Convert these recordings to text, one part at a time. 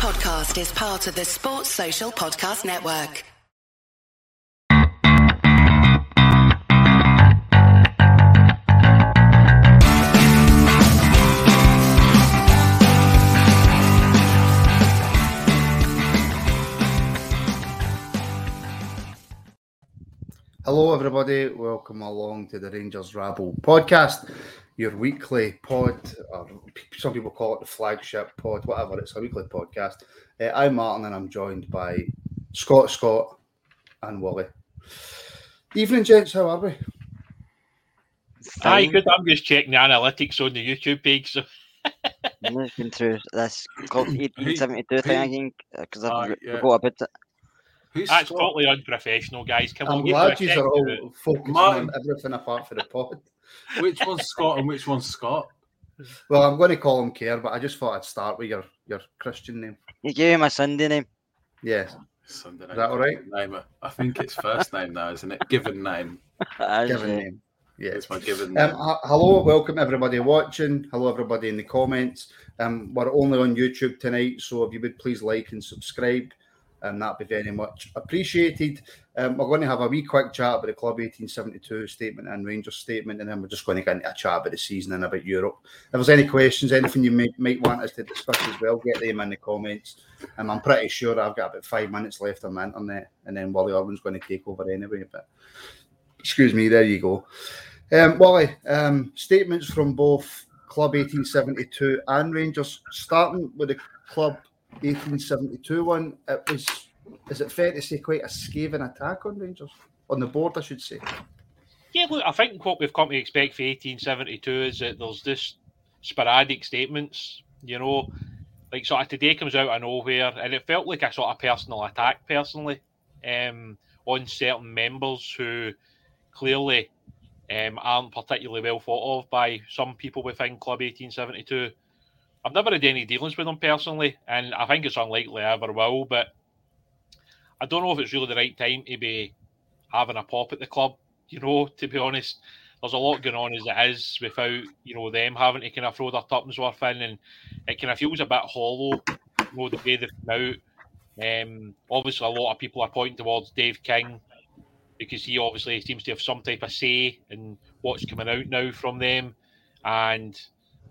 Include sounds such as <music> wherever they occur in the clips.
podcast is part of the Sports Social Podcast Network. Hello, everybody. Welcome along to the Rangers Rabble podcast, your weekly pod, or some people call it the flagship pod, whatever. It's a weekly podcast. Uh, I'm Martin, and I'm joined by Scott, Scott, and Wally. Evening, gents. How are we? Hi, good. I'm just checking the analytics on the YouTube page. So <laughs> I'm looking through this called 1872 thing again because I've Ah, yeah. forgot about it. Who's that's Scott? totally unprofessional, guys. Come I'm on, get glad you are all check. focusing on everything apart from the pod. Which one's Scott and which one's Scott? Well, I'm going to call him Kerr, but I just thought I'd start with your, your Christian name. You gave him a Sunday name. Yes. Sunday Is that all right? Name. I think it's first name now, isn't it? Given name. <laughs> As, Given name. Yes. It's my given Um, name. h- hello, welcome everybody watching. Hello, everybody in the comments. Um, we're only on YouTube tonight, so if you would please like and subscribe, and that'd be very much appreciated. Um, we're going to have a wee quick chat about the Club 1872 statement and Rangers statement, and then we're just going to get into a chat about the season and about Europe. If there's any questions, anything you may, might want us to discuss as well, get them in the comments. Um, I'm pretty sure I've got about five minutes left on my internet, and then Wally Irwin's going to take over anyway. But excuse me, there you go. Um, Wally, um, statements from both Club 1872 and Rangers, starting with the Club 1872 one. It was, is it fair to say, quite a scathing attack on Rangers? On the board, I should say. Yeah, look, I think what we've come to expect for 1872 is that there's this sporadic statements, you know, like sort of today comes out of nowhere, and it felt like a sort of personal attack, personally, um, on certain members who clearly um, aren't particularly well thought of by some people within Club 1872. I've never had any dealings with them personally, and I think it's unlikely I ever will, but I don't know if it's really the right time to be having a pop at the club you know, to be honest. There's a lot going on as it is without, you know, them having to kind of throw their tuppence worth in and it kind of feels a bit hollow, you know, the way they've come out. Um, obviously, a lot of people are pointing towards Dave King because he obviously seems to have some type of say in what's coming out now from them. And,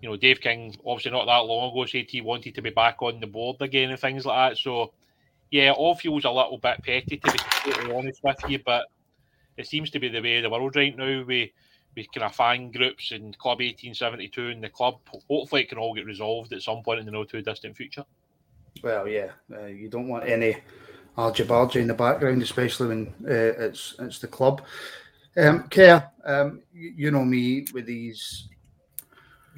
you know, Dave King, obviously not that long ago, said he wanted to be back on the board again and things like that. So, yeah, it all feels a little bit petty, to be completely honest with you, but it seems to be the way of the world right now. We we kind of fan groups and Club 1872 and the club. Hopefully, it can all get resolved at some point in the not too distant future. Well, yeah, uh, you don't want any argy in the background, especially when uh, it's it's the club. Um, Kerr, um, you, you know me with these,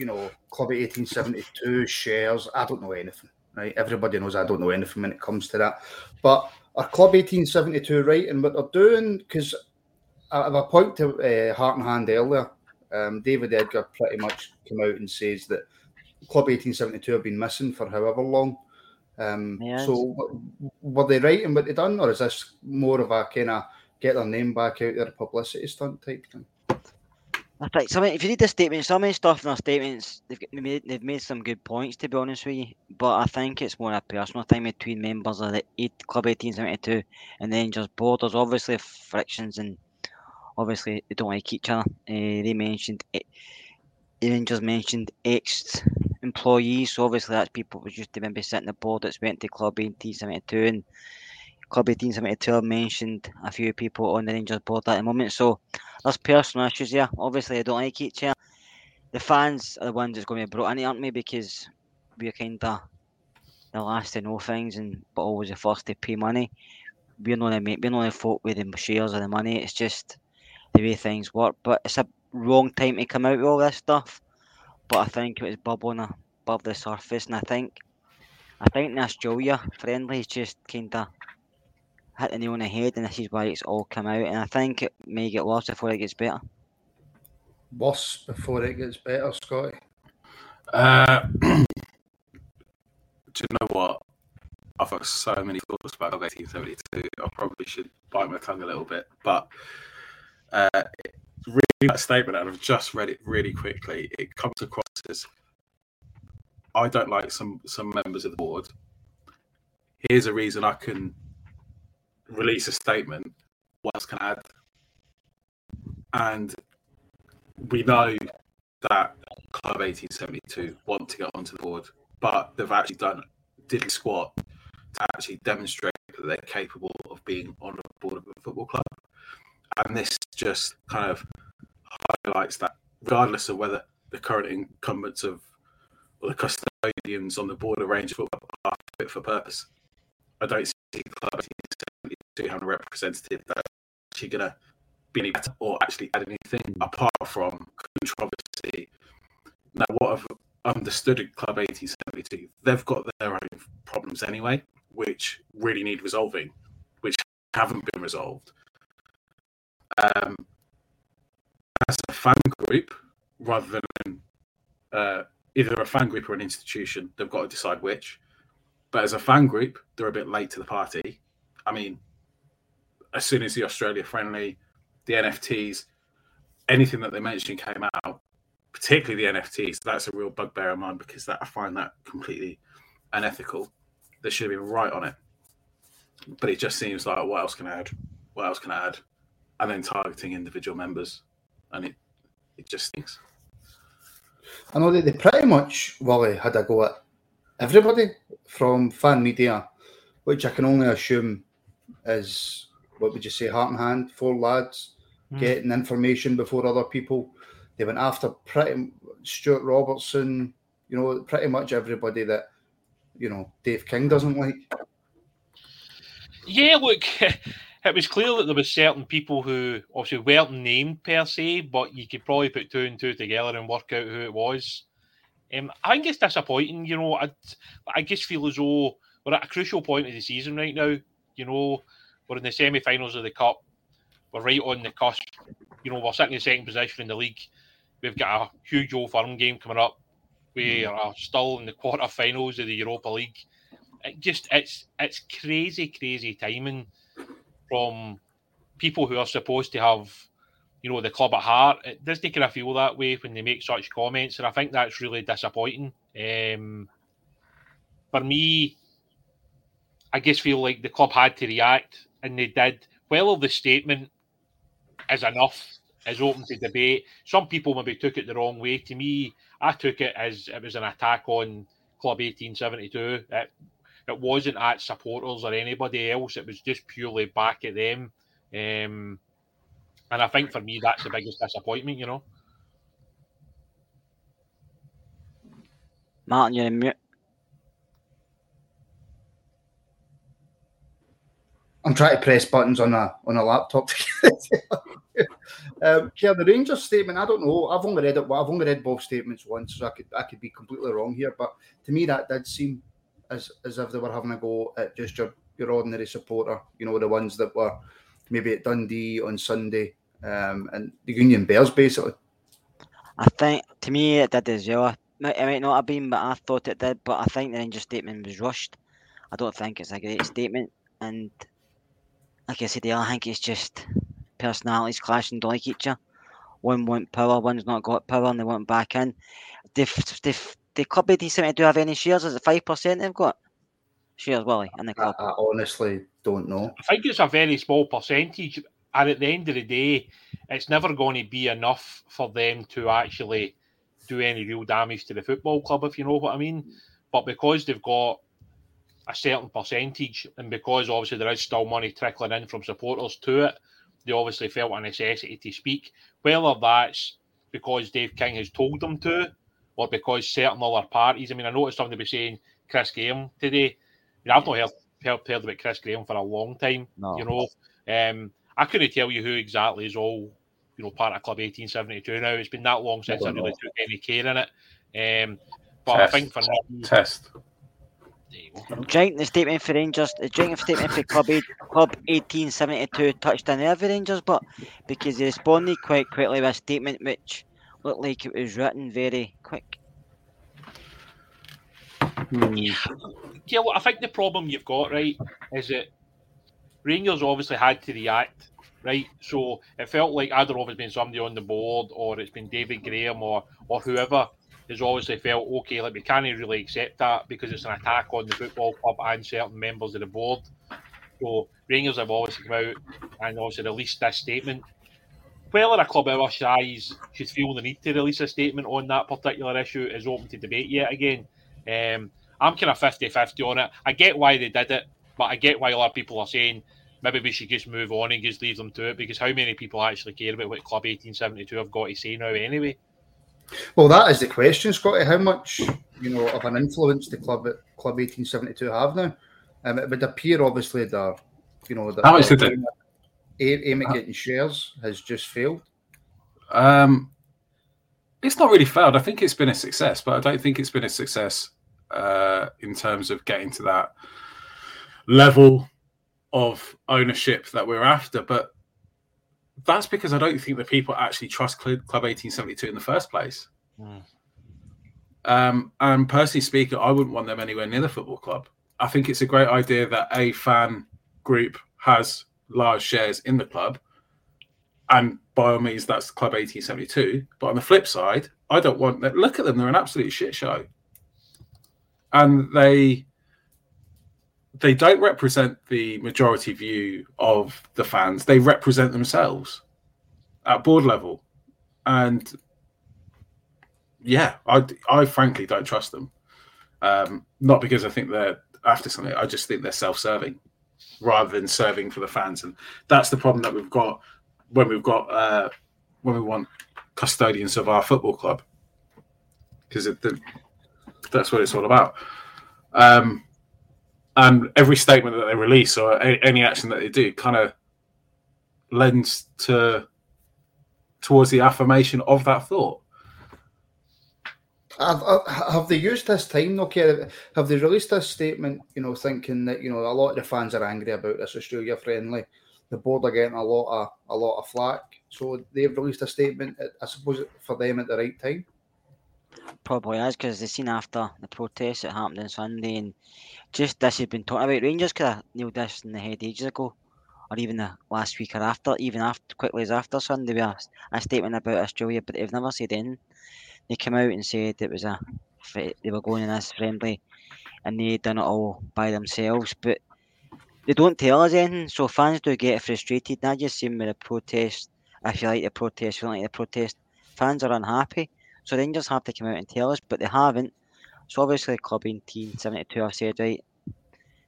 you know, Club 1872 shares. I don't know anything, right? Everybody knows I don't know anything when it comes to that. But are Club 1872 right in what they're doing? Because I have a point to uh, Heart and Hand earlier. Um, David Edgar pretty much came out and says that Club 1872 have been missing for however long. Um, Yes. So, were they right in what they done, or is this more of a kind of get their name back out there, publicity stunt type thing? I think some if you read the statement, some of the stuff in their statements, they've made they've made some good points to be honest with you. But I think it's more a personal thing between members of the eight, Club 1872 and then just board. There's obviously frictions and obviously they don't like each other. Uh, they mentioned it. The Rangers mentioned ex employees, so obviously that's people who used to maybe sit in the board that's went to Club 1872 and Club 1872 have mentioned a few people on the Rangers board at the moment. So there's personal issues here. Obviously, I don't like each other. The fans are the ones that's going to be brought in, aren't we? Because we're kind of the last to know things, and but always the first to pay money. We're not the we're not the folk with the shares or the money. It's just the way things work. But it's a wrong time to come out with all this stuff. But I think it was bubbling above the surface, and I think I think the Australia friendly is just kind of hit the nail on the head, and this is why it's all come out. And I think it may get worse before it gets better. Worse before it gets better, Scotty. Uh, <clears throat> do you know what? I've got so many thoughts about 1872. I probably should bite my tongue a little bit, but uh, reading that statement, and I've just read it really quickly. It comes across as I don't like some some members of the board, here's a reason I can release a statement. What else can I add? And we know that Club 1872 want to get onto the board, but they've actually done diddly squat to actually demonstrate that they're capable of being on the board of a football club. And this just kind of highlights that, regardless of whether the current incumbents of or the custodians on the board of football are fit for purpose. I don't see Club 1872 having a representative that's actually going to be any better or actually add anything apart from controversy. Now, what I've understood at Club 1872, they've got their own problems anyway, which really need resolving, which haven't been resolved. Um, as a fan group, rather than uh, either a fan group or an institution, they've got to decide which. But as a fan group, they're a bit late to the party. I mean, as soon as the Australia friendly, the NFTs, anything that they mentioned came out, particularly the NFTs, that's a real bugbear of mine because that I find that completely unethical. They should have been right on it. But it just seems like what else can I add? What else can I add? And then targeting individual members. And it it just stinks. I know that they pretty much Wally had a go at everybody from fan media, which I can only assume is what would you say, heart and hand, four lads mm. getting information before other people. They went after pretty Stewart Robertson, you know, pretty much everybody that you know Dave King doesn't like. Yeah, look, <laughs> it was clear that there was certain people who obviously weren't named per se, but you could probably put two and two together and work out who it was. Um, I think it's disappointing. You know, I, I just feel as though we're at a crucial point of the season right now. You know, we're in the semi-finals of the cup. We're right on the cusp. You know, we're sitting in second position in the league. We've got a huge Old Firm game coming up. We mm. are still in the quarter-finals of the Europa League. It just it's it's crazy, crazy timing from people who are supposed to have, you know, the club at heart. It does kind of feel that way when they make such comments, and I think that's really disappointing. Um, for me, I just feel like the club had to react, and they did. Well, the statement is enough, is open to debate. Some people maybe took it the wrong way. To me, I took it as it was an attack on Club 1872. It it wasn't at supporters or anybody else. It was just purely back at them. Um, and I think for me, that's the biggest disappointment, you know. Martin, you're in mute. I'm trying to press buttons on a on a laptop. <laughs> um, yeah, the Rangers statement. I don't know. I've only read it. I've only read both statements once, so I could I could be completely wrong here. But to me, that did seem as as if they were having a go at just your your ordinary supporter. You know, the ones that were maybe at Dundee on Sunday, um, and the Union Bears basically. I think to me it did as well. It might not have been, but I thought it did. But I think the Rangers statement was rushed. I don't think it's a great statement, and like I said, eh, I think it's just personalities clashing don't like each other. One want power, one's not got power, and they want back in. They've, they've the club 1872 have any shares? Is it five percent they've got shares, Willie, in the club? I, I, honestly don't know. I think it's a very small percentage, and at the end of the day, it's never going to be enough for them to actually do any real damage to the football club, if you know what I mean. But because they've got a certain percentage, and because obviously there is still money trickling in from supporters to it, they obviously felt a necessity to speak. Whether that's because Dave King has told them to, or because certain other parties. I mean, I noticed somebody saying Chris Graham today. I mean, I've not heard, heard, heard about Chris Graham for a long time. No. You know, um, I couldn't tell you who exactly is all you know part of Club 1872 now. It's been that long since I, I really took any care in it. Um, but test. I think for me, test. The statement for Rangers, the drink statement for Club, Club 1872 touched on the Rangers, but because they responded quite quickly with a statement which looked like it was written very quick. Hmm. Yeah, well, I think the problem you've got, right, is that Rangers obviously had to react, right? So it felt like either know it's been somebody on the board or it's been David Graham or or whoever has obviously felt okay, like we can't really accept that because it's an attack on the football club and certain members of the board. So Rangers have obviously come out and obviously released this statement. Whether a club of our size should feel the need to release a statement on that particular issue is open to debate yet again. Um, I'm kind of 50 50 on it. I get why they did it, but I get why a lot of people are saying maybe we should just move on and just leave them to it because how many people actually care about what Club 1872 have got to say now anyway? Well, that is the question, Scotty. How much, you know, of an influence the club at Club 1872 have now? Um, it would appear, obviously, that you know, that How much did they? aim at getting shares has just failed. Um, it's not really failed. I think it's been a success, but I don't think it's been a success uh, in terms of getting to that level of ownership that we're after. But that's because I don't think the people actually trust Club 1872 in the first place. Mm. Um, and personally speaking, I wouldn't want them anywhere near the football club. I think it's a great idea that a fan group has large shares in the club. And by all means, that's Club 1872. But on the flip side, I don't want that. Look at them; they're an absolute shit show, and they they don't represent the majority view of the fans. They represent themselves at board level, and yeah, I I frankly don't trust them. Um, not because I think they're after something. I just think they're self-serving rather than serving for the fans, and that's the problem that we've got when we've got uh, when we want custodians of our football club because that's what it's all about. Um, and every statement that they release or any, any action that they do kind of lends to towards the affirmation of that thought. Have, uh, have they used this time, okay? Have they released this statement, you know, thinking that, you know, a lot of the fans are angry about this Australia friendly? The board are getting a lot of a lot of flack. So they've released a statement, I suppose, for them at the right time. Probably is because they seen after the protest that happened on Sunday and just this had been talked about. Rangers could have nailed this in the head ages ago, or even the last week or after, even after quickly as after Sunday, with a, a statement about Australia, but they've never said anything they came out and said it was a they were going in this friendly and they done it all by themselves but they don't tell us anything so fans do get frustrated and I just seen with the protest if you like the protest if you don't like the protest fans are unhappy so Rangers have to come out and tell us but they haven't so obviously Club 1872 have said right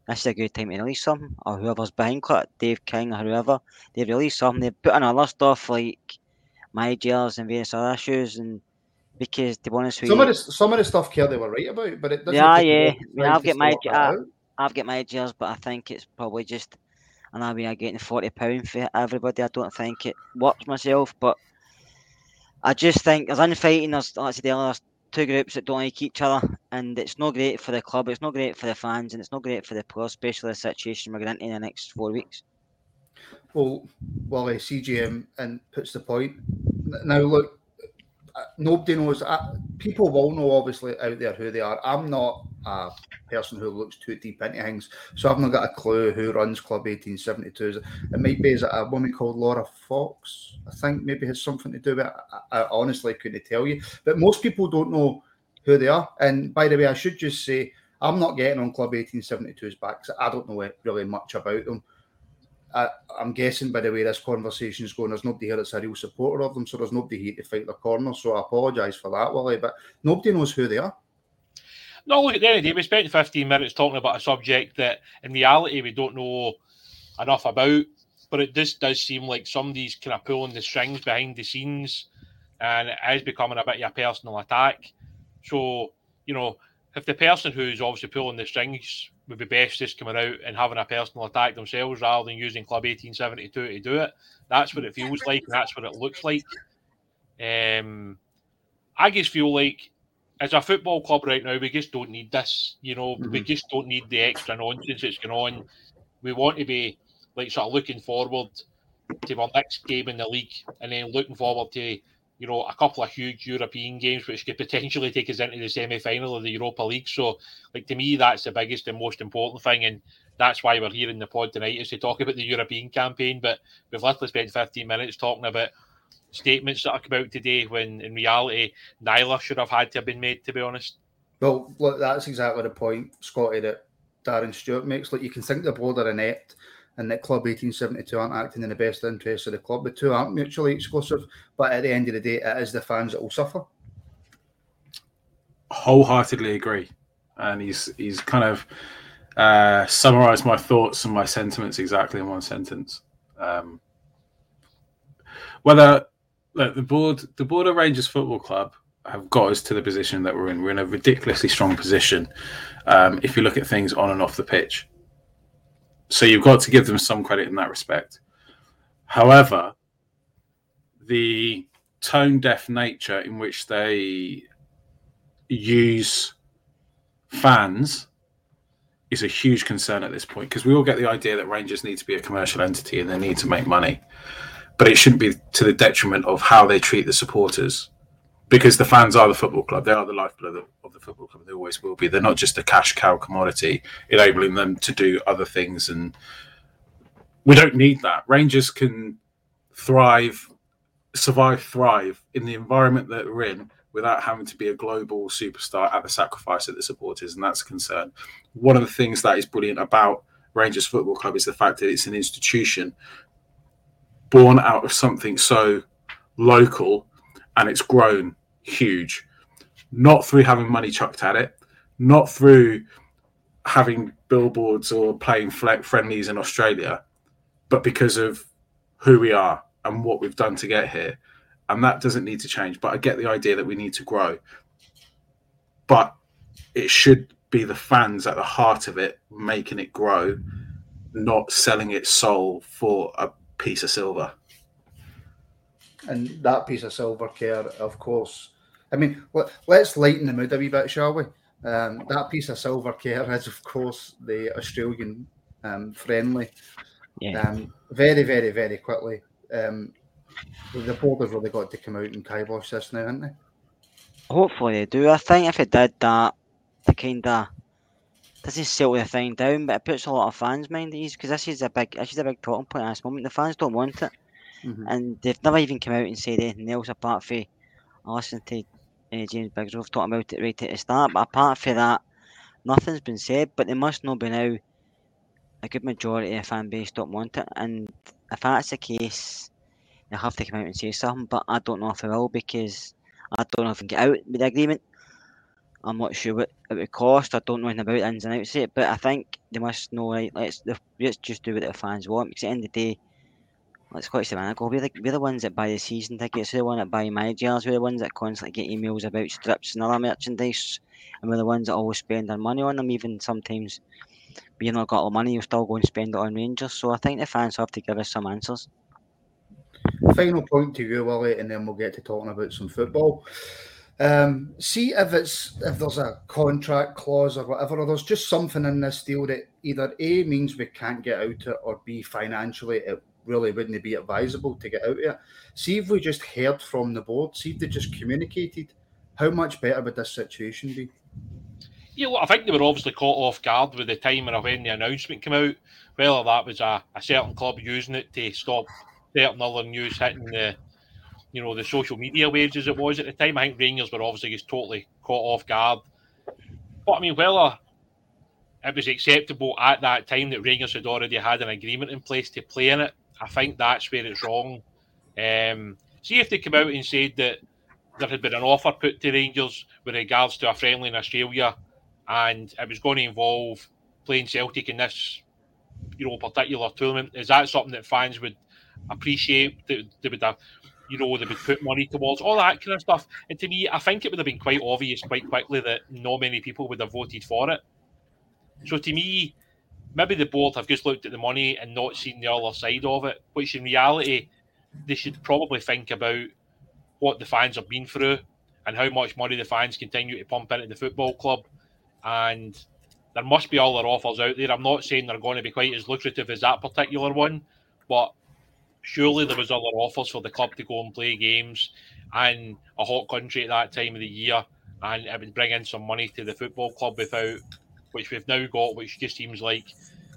this is a good time to release something or whoever's behind it Dave King or whoever they've released something they've put in other stuff like my jails and various other issues and because they want to be honest with some you, of the some of the stuff they were right about, but it doesn't. Yeah, yeah. I mean, I've got my uh, out. I've got my ideas, but I think it's probably just another way of getting forty pound for everybody. I don't think it works myself, but I just think there's infighting. There's like I said two groups that don't like each other, and it's not great for the club. It's not great for the fans, and it's not great for the players, especially the situation we're going into in the next four weeks. Well, well, CGM and puts the point. Now, look, uh, nobody knows. Uh, people will know, obviously, out there who they are. I'm not a person who looks too deep into things, so I've not got a clue who runs Club 1872. It might be a woman called Laura Fawkes. I think maybe has something to do with it. I, I honestly couldn't tell you, but most people don't know who they are. And by the way, I should just say I'm not getting on Club 1872's back. 'cause I don't know really much about them. I, I'm guessing by the way this conversation is going, there's nobody here that's a real supporter of them, so there's nobody here to fight their corner. So I apologise for that, Willie, but nobody knows who they are. No, look, at the end of the day, we spent 15 minutes talking about a subject that in reality we don't know enough about, but it just does seem like somebody's kind of pulling the strings behind the scenes and it is becoming a bit of a personal attack. So, you know, if the person who's obviously pulling the strings would be best just coming out and having a personal attack themselves rather than using Club 1872 to do it, that's what it feels like and that's what it looks like. Um, I just feel like as a football club right now, we just don't need this. You know, we Mhm. just don't need the extra nonsense that's going on. We want to be like sort of looking forward to our next game in the league, and then looking forward to you know a couple of huge European games which could potentially take us into the semi final of the Europa League. So, like to me, that's the biggest and most important thing, and that's why we're here in the pod tonight is to talk about the European campaign. But we've literally spent 15 minutes talking about statements that are come out today when in reality neither should have had to have been made. To be honest. Well, look, that's exactly the point, Scotty, that Darren Stewart makes. Like you can think the board are inept and that Club 1872 aren't acting in the best interest of the club. The two aren't mutually exclusive, but at the end of the day, it is the fans that will suffer. Wholeheartedly agree, and he's he's kind of uh, summarised my thoughts and my sentiments exactly in one sentence. Um, whether look, the board, the board of Rangers Football Club have got us to the position that we're in. We're in a ridiculously strong position um, if you look at things on and off the pitch. So you've got to give them some credit in that respect. However, the tone deaf nature in which they use fans is a huge concern at this point because we all get the idea that Rangers need to be a commercial entity and they need to make money, but it shouldn't be to the detriment of how they treat the supporters because the fans are the football club. They are the lifeblood of, the football club. They always will be. They're not just a cash cow commodity, enabling them to do other things. And we don't need that. Rangers can thrive, survive, thrive in the environment that we're in without having to be a global superstar at the sacrifice of the supporters. And that's a concern. One of the things that is brilliant about Rangers Football Club is the fact that it's an institution born out of something so local and it's grown huge, not through having money chucked at it, not through having billboards or playing friendlies in Australia, but because of who we are and what we've done to get here. And that doesn't need to change. But I get the idea that we need to grow. But it should be the fans at the heart of it making it grow, not selling its soul for a piece of silver and that piece of silver care, of course. I mean, let, us lighten the mood a wee bit, shall we? Um, that piece of silver care is, of course, the Australian um, friendly. Yeah. Um, very, very, very quickly. Um, the board have really got to come out and kibosh this now, haven't they? Hopefully they do. I think if it did that, the kind of doesn't settle the thing down, but it puts a lot of fans' mind at ease because this is a big, this is a big talking point at this moment. The fans don't want it. Mm-hmm. And they've never even come out and said anything else apart from I listened to uh, James Bisgrove talking about it right at the start. But apart from that, nothing's been said. But they must know by now a good majority of the fan base don't want it. And if that's the case, they have to come out and say something. But I don't know if they will because I don't know if they can get out with the agreement. I'm not sure what it would cost. I don't know anything about the ins and outs of it, but I think they must know. Right, let's let's just do what the fans want. Because at the end of the day, like Scottish Savannah we're the, we're the ones that buy the season tickets, we're the ones that buy managers, we're the ones that constantly get emails about strips and other merchandise, and we're the ones that always spend our money on them, even sometimes we not got the money, you'll still go and spend it on Rangers. So I think the fans have to give us some answers. Final point to you, Willie, and then we'll get to talking about some football. Um, see if it's if there's a contract clause or whatever, or there's just something in this deal that either A means we can't get out it, or B financially it really wouldn't be advisable to get out of it. See if we just heard from the board, see if they just communicated, how much better would this situation be? Yeah, well, I think they were obviously caught off guard with the timing of when the announcement came out. Whether that was a, a certain club using it to stop certain other news hitting the, you know, the social media waves as it was at the time. I think Rangers were obviously just totally caught off guard. But I mean, whether it was acceptable at that time that Rangers had already had an agreement in place to play in it, I think that's where it's wrong. Um, see if they come out and said that there had been an offer put to Rangers with regards to a friendly in Australia, and it was going to involve playing Celtic in this, you know, particular tournament. Is that something that fans would appreciate? That they would have, you know, they would put money towards all that kind of stuff. And to me, I think it would have been quite obvious quite quickly that not many people would have voted for it. So to me, maybe the board have just looked at the money and not seen the other side of it, which in reality they should probably think about what the fans have been through and how much money the fans continue to pump into the football club. And there must be other offers out there. I'm not saying they're going to be quite as lucrative as that particular one, but surely there was other offers for the club to go and play games in a hot country at that time of the year, and it would bring in some money to the football club without which we've now got, which just seems like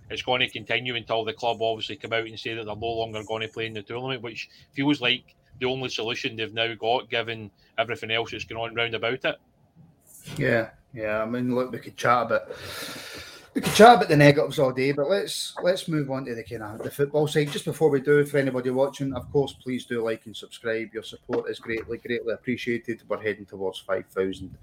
it's going to continue until the club obviously come out and say that they're no longer going to play in the tournament, which feels like the only solution they've now got, given everything else that's going on round about it. Yeah, yeah. I mean, look, we could chat about we could chat about the negatives all day, but let's let's move on to the kind of the football side. Just before we do, for anybody watching, of course, please do like and subscribe. Your support is greatly, greatly appreciated. We're heading towards five thousand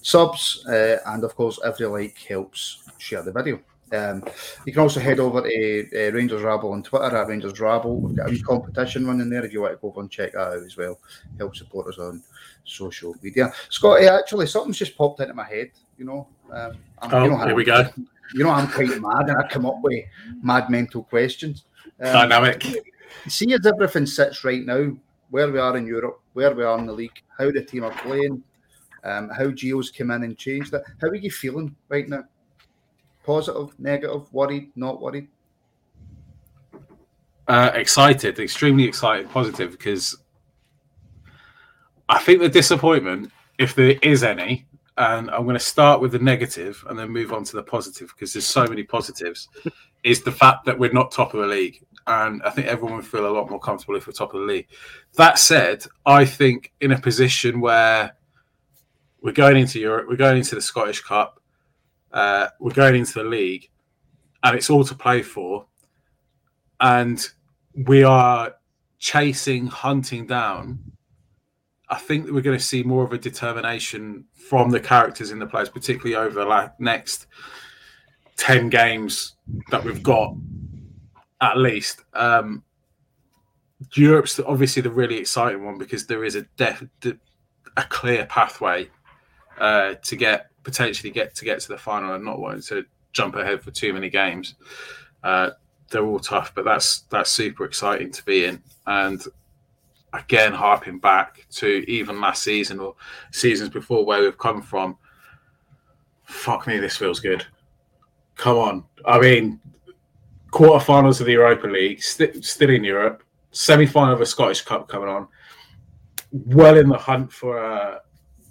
subs, uh, and of course, every like helps. Share the video. Um, you can also head over to uh, Rangers Rabble on Twitter at Rangers Rabble. We've got a competition running there if you want to go over and check that out as well. Help support us on social media. Scotty, actually, something's just popped into my head. You know, um, oh, you know here we go. You know, I'm quite mad, and I come up with mad mental questions. Um, Dynamic. See as everything sits right now, where we are in Europe, where we are in the league, how the team are playing, um, how Gio's come in and changed that. How are you feeling right now? Positive, negative, worried, not worried? Uh, excited, extremely excited, positive because I think the disappointment, if there is any, and I'm going to start with the negative and then move on to the positive because there's so many positives, <laughs> is the fact that we're not top of the league. And I think everyone would feel a lot more comfortable if we're top of the league. That said, I think in a position where we're going into Europe, we're going into the Scottish Cup, uh, we're going into the league, and it's all to play for. And we are chasing, hunting down I think that we're going to see more of a determination from the characters in the players, particularly over the next 10 games that we've got, at least. Um, Europe's obviously the really exciting one because there is a def- a clear pathway uh, to get potentially get to get to the final and not wanting to jump ahead for too many games. Uh, they're all tough, but that's that's super exciting to be in. And again harping back to even last season or seasons before where we've come from. Fuck me, this feels good. Come on. I mean, quarterfinals of the Europa League, st- still in Europe, semi final of a Scottish Cup coming on, well in the hunt for uh,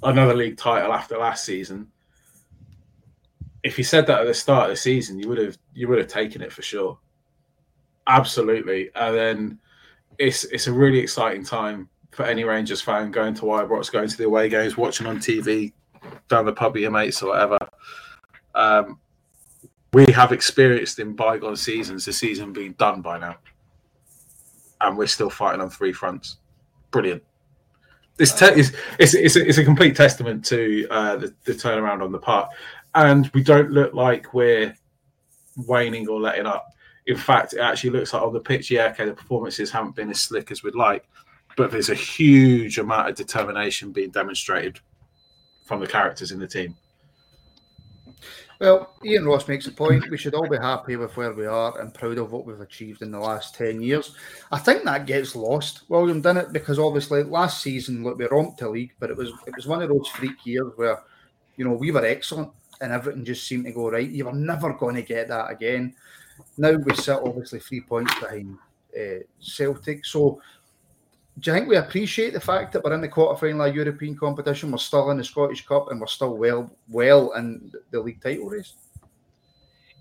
another league title after last season. If you said that at the start of the season, you would have you would have taken it for sure. Absolutely. And then it's it's a really exciting time for any Rangers fan going to Ibrox, going to the away games, watching on TV, down the pub with your mates or whatever. Um, we have experienced in bygone seasons the season being done by now, and we're still fighting on three fronts. Brilliant. This te- is it's, it's, a, it's a complete testament to uh, the, the turnaround on the part, and we don't look like we're waning or letting up in fact, it actually looks like on the pitch, yeah, okay, the performances haven't been as slick as we'd like, but there's a huge amount of determination being demonstrated from the characters in the team. Well, Ian Ross makes a point. We should all be happy with where we are and proud of what we've achieved in the last 10 years. I think that gets lost, William, didn't it? Because obviously last season, look, we romped the league, but it was it was one of those freak years where, you know, we were excellent and everything just seemed to go right. You were never going to get that again. Now we sit obviously three points behind uh, Celtic. So do you think we appreciate the fact that we're in the quarterfinal of European competition, we're still in the Scottish Cup, and we're still well well in the league title race?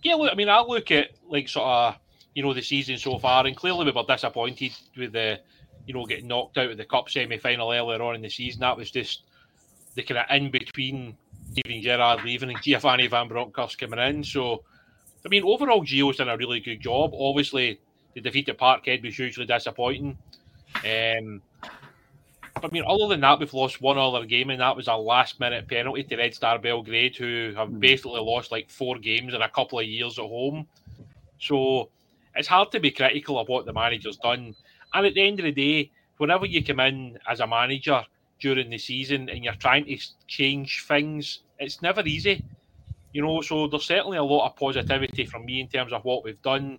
Yeah, look, I mean, I look at like sort of you know the season so far, and clearly we were disappointed with the you know getting knocked out of the cup semi final earlier on in the season. That was just the kind of in between Steven Gerrard leaving and <laughs> Giovanni Van Bronckhorst coming in. So I mean, overall, Gio's done a really good job. Obviously, the defeat at Parkhead was hugely disappointing. Um, I mean, other than that, we've lost one other game, and that was a last minute penalty to Red Star Belgrade, who have hmm. basically lost like four games in a couple of years at home. So it's hard to be critical of what the manager's done. And at the end of the day, whenever you come in as a manager during the season and you're trying to change things, it's never easy. You know, so there's certainly a lot of positivity from me in terms of what we've done.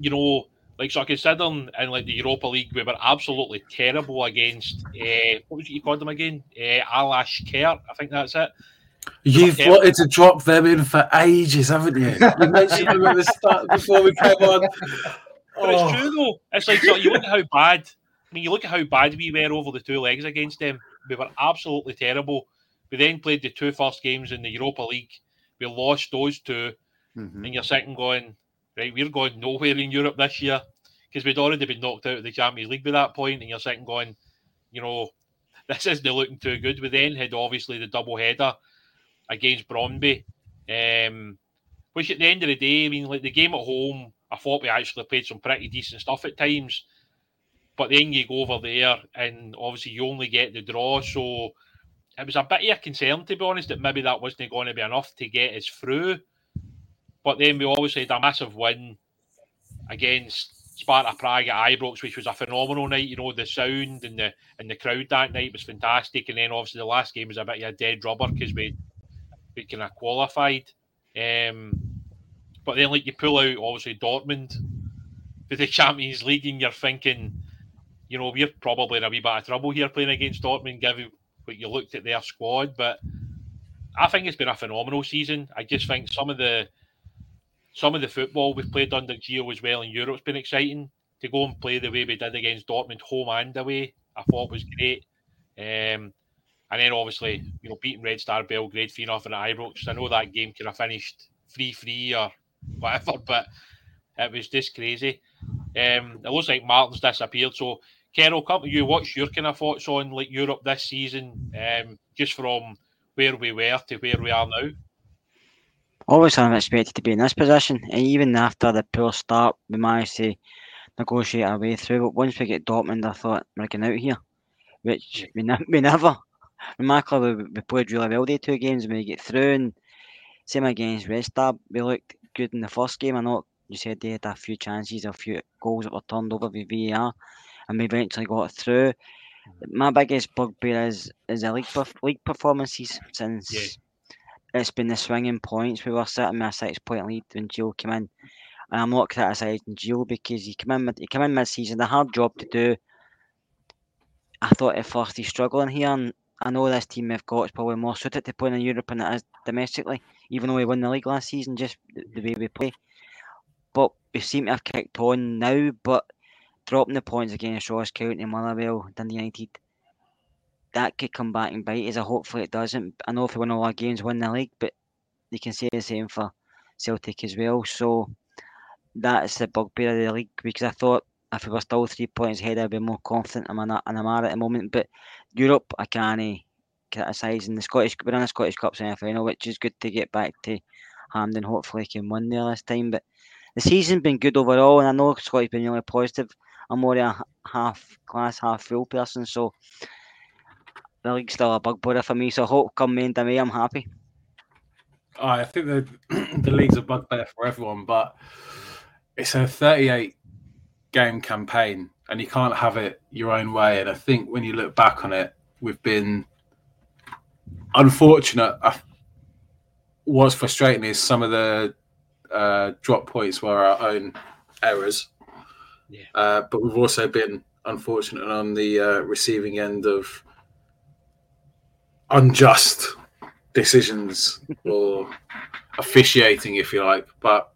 You know, like so considering in like the Europa League we were absolutely terrible against uh, what was it you called them again? Uh, Alashkert, I think that's it. You've wanted to drop them in for ages, haven't you? You mentioned them at the start before we came on. But oh. it's true though. It's like so you look at how bad. I mean, you look at how bad we were over the two legs against them. We were absolutely terrible. We then played the two first games in the Europa League. We lost those 2 mm-hmm. and you're sitting going, right, we're going nowhere in Europe this year. because we'd already been knocked out of the Champions League by that point. and you're sitting going, you know, <laughs> this isn't looking too good. We then had obviously the double header against Brøndby, um, which at the end of the day, I mean, like the game at home, I thought we actually played some pretty decent stuff at times. But then you go over there, and obviously you only get the draw. So it was a bit of a concern, to be honest, that maybe that wasn't going to be enough to get us through. But then we obviously had a massive win against Sparta Prague at Ibrox, which was a phenomenal night. You know, the sound and the and the crowd that night was fantastic. And then obviously the last game was a bit of a dead rubber because we we kind of qualified. Um, but then like you pull out obviously Dortmund for the <laughs> Champions League, and you're thinking, you know, we're probably in a wee bit of trouble here playing against Dortmund, given what you looked at their squad. But I think it's been a phenomenal season. I just think some of the some of the football we've played under Gio as well in Europe's been exciting. To go and play the way we did against Dortmund home and away, I thought was great. Um, and then obviously, you know, beating Red Star Belgrade 3 0 at Ibrox. I know that game could have finished 3 3 or whatever, <laughs> but it was just crazy. Um, it looks like Martin's disappeared. So, Carol, come to you. What's your kind of thoughts on like Europe this season, um, just from where we were to where we are now? Always expected to be in this position, and even after the poor start, we managed to negotiate our way through. But once we get Dortmund, I thought we're getting out here, which we, ne- we never. In my club, we, we played really well the two games, and we get through. And same against Red Star, we looked good in the first game. I know you said they had a few chances, a few goals that were turned over with VAR, and we eventually got through. My biggest bugbear is is the league perf- league performances since Yeah. it's been the swinging points. We were sitting with a six point lead when Gio came in, and I'm not criticising Gio because he came in mid, he came in mid season, a hard job to do. I thought at first he's struggling here, and I know this team we've got is probably more suited to playing in Europe than it is domestically. Even though we won the league last season, just the, the way we play. But we seem to have kicked on now. But dropping the points against Ross County, Motherwell, Dundee United, that could come back and bite us. Hopefully it doesn't. I know if we win all our games, win the league, but you can say the same for Celtic as well. So that's the bugbear of the league because I thought if we were still three points ahead, I'd be more confident I'm, I'm at the moment. But Europe, I can't criticise. And the Scottish, we're in the Scottish Cup semi final, which is good to get back to Hampden. Hopefully, can win there this time. But the season's been good overall, and I know Scotty's been really positive. I'm more a half class, half full person, so the league's still a bugbear for me. So hope come May and May, I'm happy. I think the <clears throat> the league's a bugbear for everyone, but it's a 38 game campaign, and you can't have it your own way. And I think when you look back on it, we've been unfortunate. What's frustrating is some of the uh, drop points were our own errors, Yeah. uh, but we've also been unfortunate on the uh, receiving end of unjust decisions <laughs> or officiating, if you like. But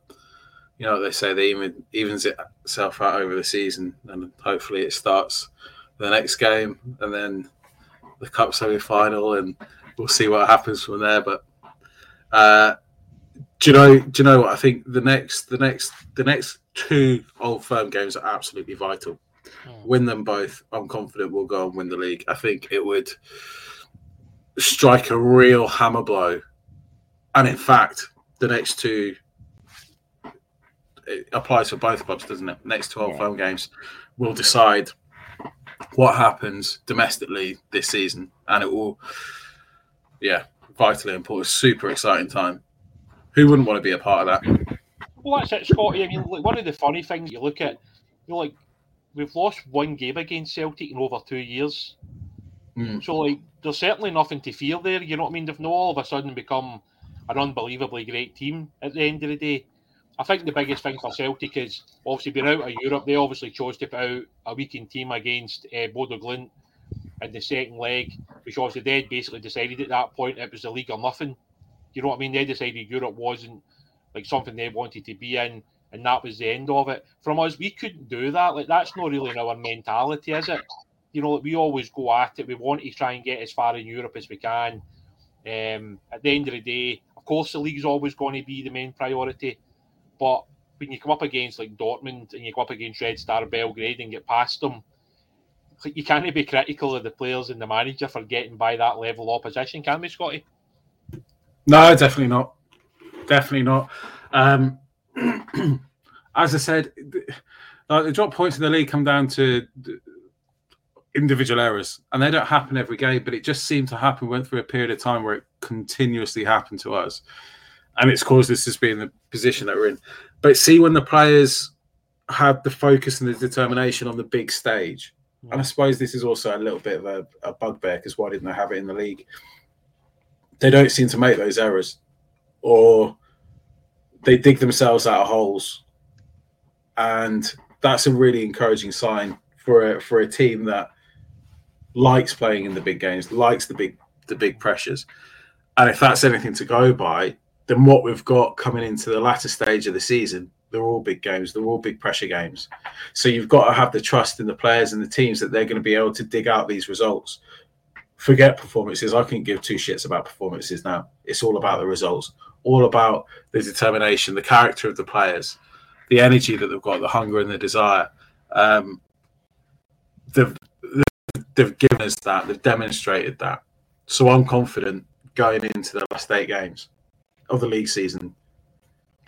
you know what they say, they even evens itself out over the season, and hopefully it starts the next game, and then the cup semi final, and we'll see what happens from there. But uh, do you know? Do you know what I think? The next, the next, the next two old firm games are absolutely vital. Hmm. Win them both. I'm confident we'll go and win the league. I think it would strike a real hammer blow. And in fact, the next two it applies for both clubs, doesn't it? Next 12 Yeah. home games will decide what happens domestically this season. And it will, yeah, vitally important. Super exciting time. Who wouldn't want to be a part of that? Well, that's it, Scotty. I mean, one of the funny things you look at, you know, like we've lost one game against Celtic in over two years. Mm. So, like, there's certainly nothing to fear there. You know what I mean? They've not all of a sudden become an unbelievably great team at the end of the day. I think the biggest thing for Celtic is obviously being out of Europe. They obviously chose to put out a weakened team against uh, Bodo Glimt in the second leg, which obviously they basically decided at that point it was the league or nothing. You know what I mean? They decided Europe wasn't like something they wanted to be in, and that was the end of it. From us, we couldn't do that. Like that's not really in our mentality, is it? You know, we always go at it. We want to try and get as far in Europe as we can. Um, at the end of the day, of course, the league's always going to be the main priority, but when you come up against like Dortmund and you go up against Red Star Belgrade and get past them, you can't be critical of the players and the manager for getting by that level of opposition, can we, Scotty? No, definitely not. Definitely not. Um, <clears throat> as I said, like the drop points in the league come down to individual errors, and they don't happen every game. But it just seemed to happen. Went through a period of time where it continuously happened to us, and it's caused us to be in the position that we're in. But see, when the players had the focus and the determination on the big stage, and I suppose this is also a little bit of a, a bugbear because why didn't they have it in the league? They don't seem to make those errors, or they dig themselves out of holes, and that's a really encouraging sign for a, for a team that likes playing in the big games, likes the big the big pressures, and if that's anything to go by, then what we've got coming into the latter stage of the season, they're all big games, they're all big pressure games. So you've got to have the trust in the players and the teams that they're going to be able to dig out these results. Forget performances. I can give two shits about performances now. It's all about the results, all about the determination, the character of the players, the energy that they've got, the hunger and the desire. Um, they've, they've given us that, they've demonstrated that. So I'm confident going into the last eight games of the league season,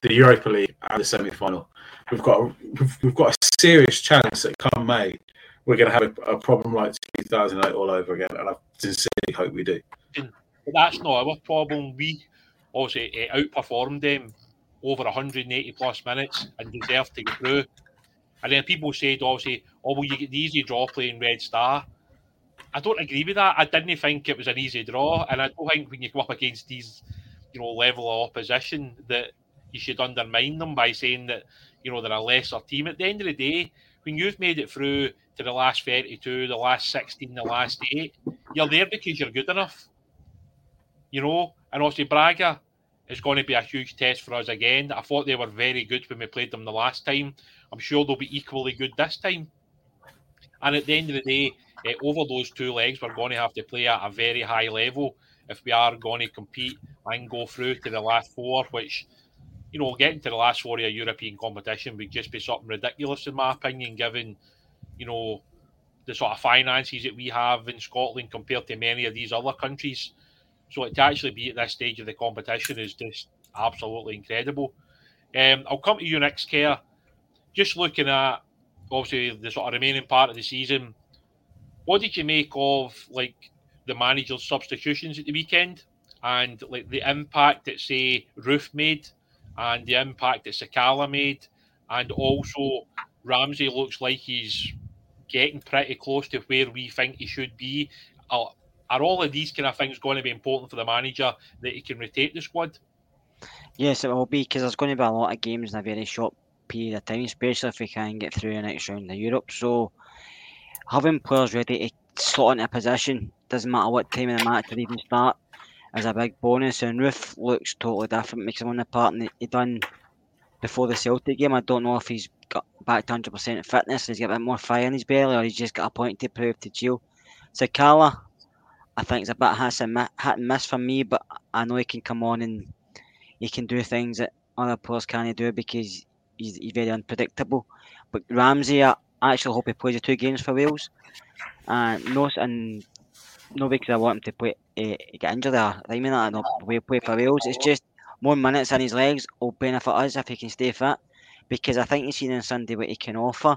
the Europa League and the semi-final. We've got a, we've got a serious chance that come May we're going to have a, a, problem like 2008 all over again, and I sincerely hope we do. But that's not our problem. We obviously uh, outperformed them over 180 plus minutes and deserved to get through. And then people said, obviously, oh, well, you get the easy draw playing Red Star. I don't agree with that. I didn't think it was an easy draw, and I don't think when you come up against these you know level of opposition that you should undermine them by saying that you know they're a lesser team. At the end of the day, when you've made it through to the last 32, the last 16, the last eight, you're there because you're good enough. You know, and obviously Braga is going to be a huge test for us again. I thought they were very good when we played them the last time. I'm sure they'll be equally good this time. And at the end of the day, uh, over those two legs, we're going to have to play at a very high level if we are going to compete and go through to the last four, which, you know, getting to the last four of a European competition would just be something ridiculous, in my opinion, given, you know, the sort of finances that we have in Scotland compared to many of these other countries. So to actually be at this stage of the competition is just absolutely incredible. Um, I'll come to you next, Kerr. Just looking at obviously the sort of remaining part of the season, what did you make of like the manager's substitutions at the weekend and like the impact that say Roofe made and the impact that Sakala made and also Ramsey looks like he's getting pretty close to where we think he should be. Are, are all of these kind of things going to be important for the manager that he can rotate the squad? Yes, it will be because there's going to be a lot of games in a very short period of time, especially if we can get through the next round of Europe. So having players ready to slot into a position doesn't matter what time of the match they even start is a big bonus. And Roofe looks totally different because on the part and he done before the Celtic game. I don't know if he's got back to 100% fitness, he's got a bit more fire in his belly, or he's just got a point to prove to Gio. Sakala, I think it's a bit hit and, miss for me, but I know he can come on and he can do things that other players can't do because he's, he's very unpredictable. But Ramsey, I actually hope he plays the two games for Wales. And uh, no, and no because I want him to play, uh, get injured or I mean that, no, play, play for Wales. It's just more minutes in his legs will benefit us if he can stay fit. Because I think he's seen on Sunday what he can offer,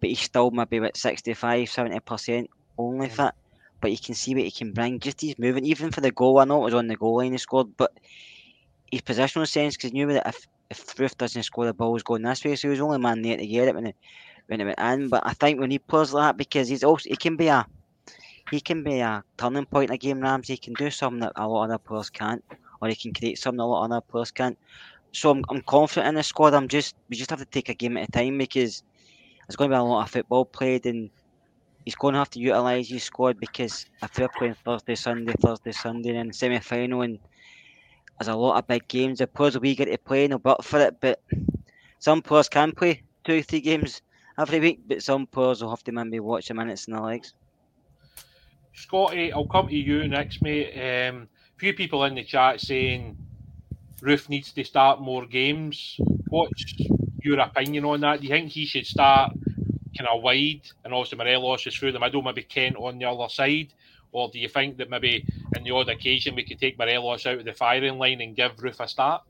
but he's still maybe about 65, 70% only mm. fit. But you can see what he can bring. Just he's moving, even for the goal. I know it was on the goal line he scored, but his positional sense, because he knew that if, if Roofe doesn't score, the ball ball's going this way. So he was only man there to get it when it, when it went in. But I think when he plays like that, because he's also, he can be a he can be a turning point in a game, Ramsey. He can do something that a lot of other players can't, or he can create something a lot of other players can't. So I'm, I'm confident in the squad. I'm just we just have to take a game at a time because there's going to be a lot of football played, and he's going to have to utilise his squad because if they're playing Thursday, Sunday, Thursday, Sunday, and semi final, and there's a lot of big games. The players we get to play, no but for it, but some players can play two, three games every week, but some players will have to maybe watch the minutes and the legs. Scotty, I'll come to you next, mate. Um, few people in the chat saying Roofe needs to start more games. What's your opinion on that. Do you think he should start kind of wide and obviously Morelos is through the middle, maybe Kent on the other side? Or do you think that maybe in the odd occasion we could take Morelos out of the firing line and give Roofe a start?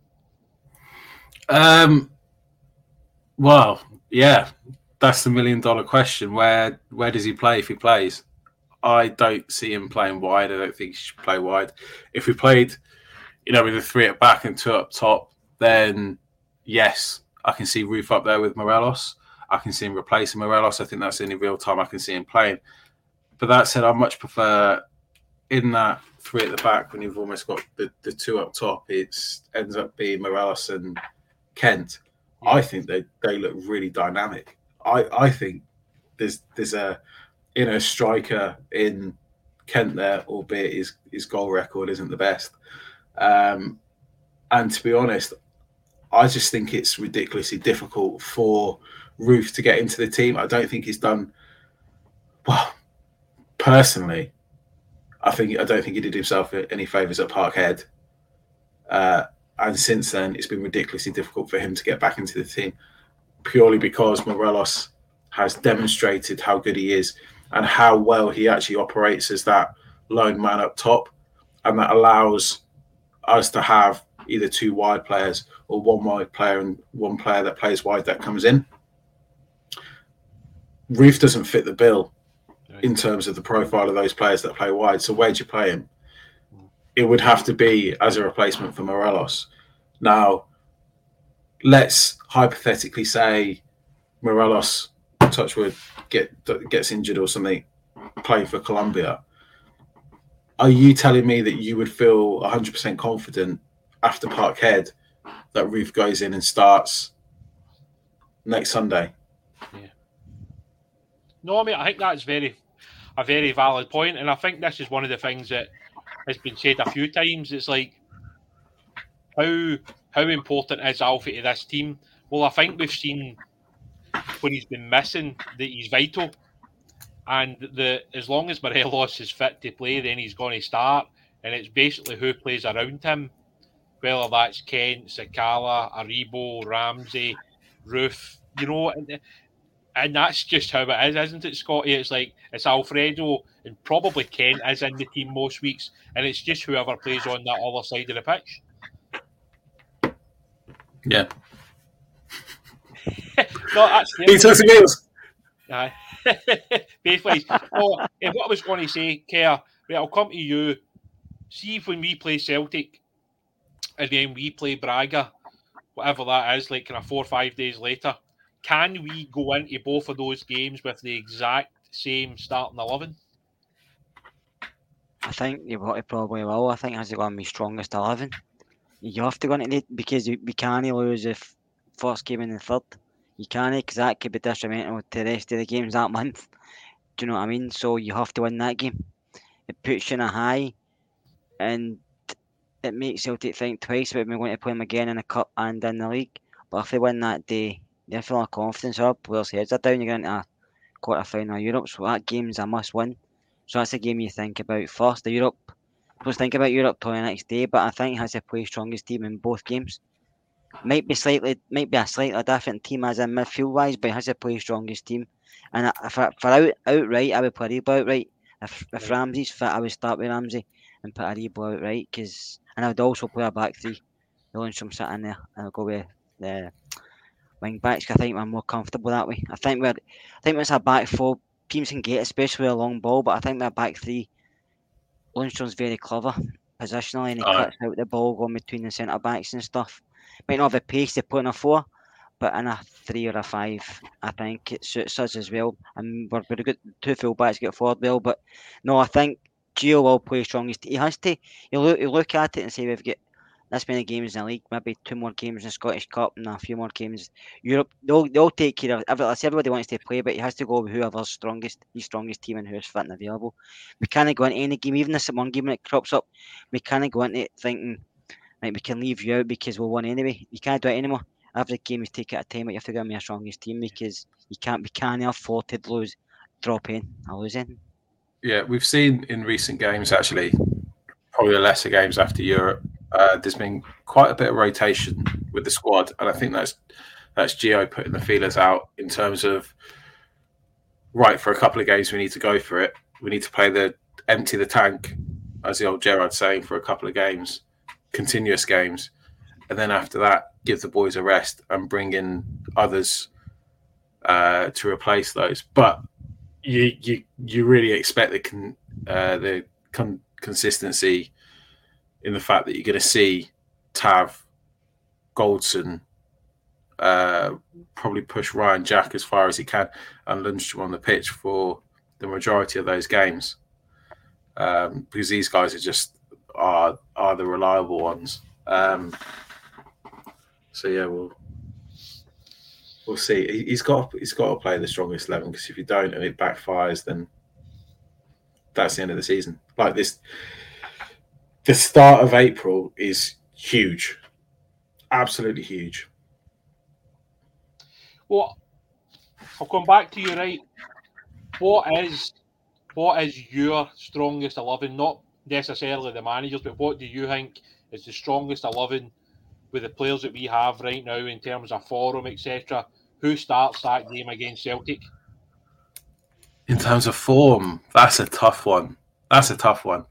Um, well, yeah, that's the million dollar question. Where where does he play if he plays? I don't see him playing wide. I don't think he should play wide. If we played, you know, with a three at back and two up top, then yes, I can see Roofe up there with Morelos. I can see him replacing Morelos. I think that's the only real time I can see him playing. But that said, I much prefer in that three at the back when you've almost got the, the two up top, it ends up being Morelos and Kent. I think they, they look really dynamic. I, I think there's there's a you know striker in Kent there, albeit his his goal record isn't the best. Um, and to be honest, I just think it's ridiculously difficult for Roofe to get into the team. I don't think he's done well. Personally, I think I don't think he did himself any favors at Parkhead. Uh, and since then, it's been ridiculously difficult for him to get back into the team, purely because Morelos has demonstrated how good he is and how well he actually operates as that lone man up top, and that allows us to have either two wide players or one wide player and one player that plays wide that comes in. Roofe doesn't fit the bill in terms of the profile of those players that play wide. So where'd you play him? It would have to be as a replacement for Morelos. Now, let's hypothetically say Morelos, touchwood, get gets injured or something, playing for Colombia. Are you telling me that you would feel 100% confident after Parkhead that Roofe goes in and starts next Sunday? Yeah. No, I mean I think that's very a very valid point, and I think this is one of the things that has been said a few times. It's like how how important is Alfie to this team? Well, I think we've seen when he's been missing that he's vital, and the as long as Morelos is fit to play, then he's going to start, and it's basically who plays around him whether that's Kent, Sakala, Aribo, Ramsey, Roofe, you know, and, and that's just how it is, isn't it, Scotty? It's like it's Alfredo and probably Kent is in the team most weeks, and it's just whoever plays on that other side of the pitch. Yeah. No, actually. he took some games. Aye. <laughs> Basically, well, if what I was going to say, Kerr, right, I'll come to you. See if when we play Celtic, and then we play Braga, whatever that is, like kind of four or five days later. Can we go into both of those games with the exact same starting eleven? I think you probably will. I think that's going to be strongest eleven. You have to go into it because we can't lose if first game in the third. You can't because that could be detrimental to the rest of the games that month. Do you know what I mean? So you have to win that game. It puts you in a high, and it makes Celtic think twice about going to play them again in the cup and in the league. But if they win that day, they feel a confidence up. Players' heads are down. You're going to a quarter final Europe, so that game's a must win. So that's a game you think about first. The Europe, just think about Europe till the next day. But I think has to play strongest team in both games. Might be slightly, might be a slightly different team as in midfield wise, but has to play strongest team. And for, for out outright, I would play Aribo outright. If if Ramsey's fit, I would start with Ramsey and put Aribo outright because and I would also play a back three. Lundstram sat in there and I'll go with the wing backs. I think we're more comfortable that way. I think we're, I think it's a back four. Teams can get, especially with a long ball, but I think we're back three. Lundstram's very clever positionally, and he cuts out the ball going between the centre backs and stuff. Might not have the pace to put in a four, but in a three or a five, I think it suits us as well. And we're very good. Two full backs get forward well, but no, I think Gio will play strongest. He has to. You look, you look at it and say we've got this many games in the league, maybe two more games in the Scottish Cup and a few more games Europe. They'll, they'll take care of everybody. Everybody wants to play, but he has to go with whoever's strongest, his strongest team and who's fit and available. We can't go into any game, even this one game that crops up. We can't go into it thinking like we can leave you out because we'll win anyway. You can't do it anymore. Every game is take it at a time, but you have to give me a strongest team because you can't. We can't afford to lose, drop in, or in. Yeah, we've seen in recent games actually, probably the lesser games after Europe. Uh, there's been quite a bit of rotation with the squad, and I think that's That's Gio putting the feelers out in terms of right for a couple of games we need to go for it. We need to play the empty the tank, as the old Gerard saying, for a couple of games, continuous games, and then after that, give the boys a rest and bring in others uh, to replace those. But you you you really expect the con, uh, the con- consistency in the fact that you're going to see Tav, Goldson, uh, probably push Ryan Jack as far as he can and Lundstram on the pitch for the majority of those games um, because these guys are just are are the reliable ones. Um, so yeah, we'll we'll see. He's got he's got to play the strongest eleven because if you don't and it backfires, then that's the end of the season. Like this, the start of April is huge, absolutely huge. Well, I'll come back to you, right? What is what is your strongest eleven? Not necessarily the managers, but what do you think is the strongest eleven with the players that we have right now in terms of forum, etc.? Who starts that game against Celtic? In terms of form, that's a tough one. That's a tough one.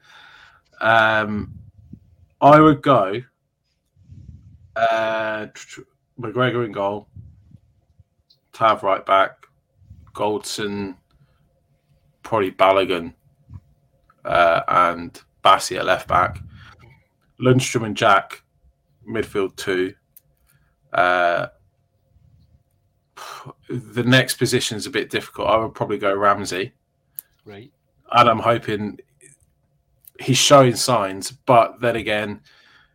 Um, I would go uh, McGregor in goal, Tav right back, Goldson, probably Balogun, uh, and Bassey at left back, Lundstram and Jack midfield two. Uh, the next position is a bit difficult. I would probably go Ramsey. Right. And I'm hoping he's showing signs, but then again,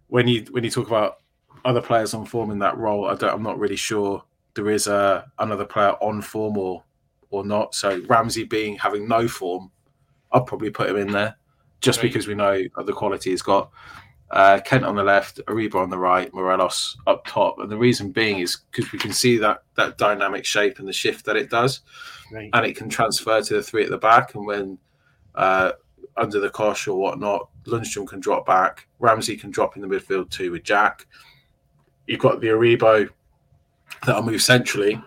when you when you talk about other players on form in that role, I don't, I'm not really sure there is a another player on form or or not. So Ramsey being having no form, I'll probably put him in there just Right. because we know the quality he's got. Uh, Kent on the left, Aribo on the right, Morelos up top, and the reason being is because we can see that that dynamic shape and the shift that it does, Right. and it can transfer to the three at the back. And when uh, under the cosh or whatnot, Lundstram can drop back, Ramsey can drop in the midfield too with Jack. You've got the Aribo that'll move centrally,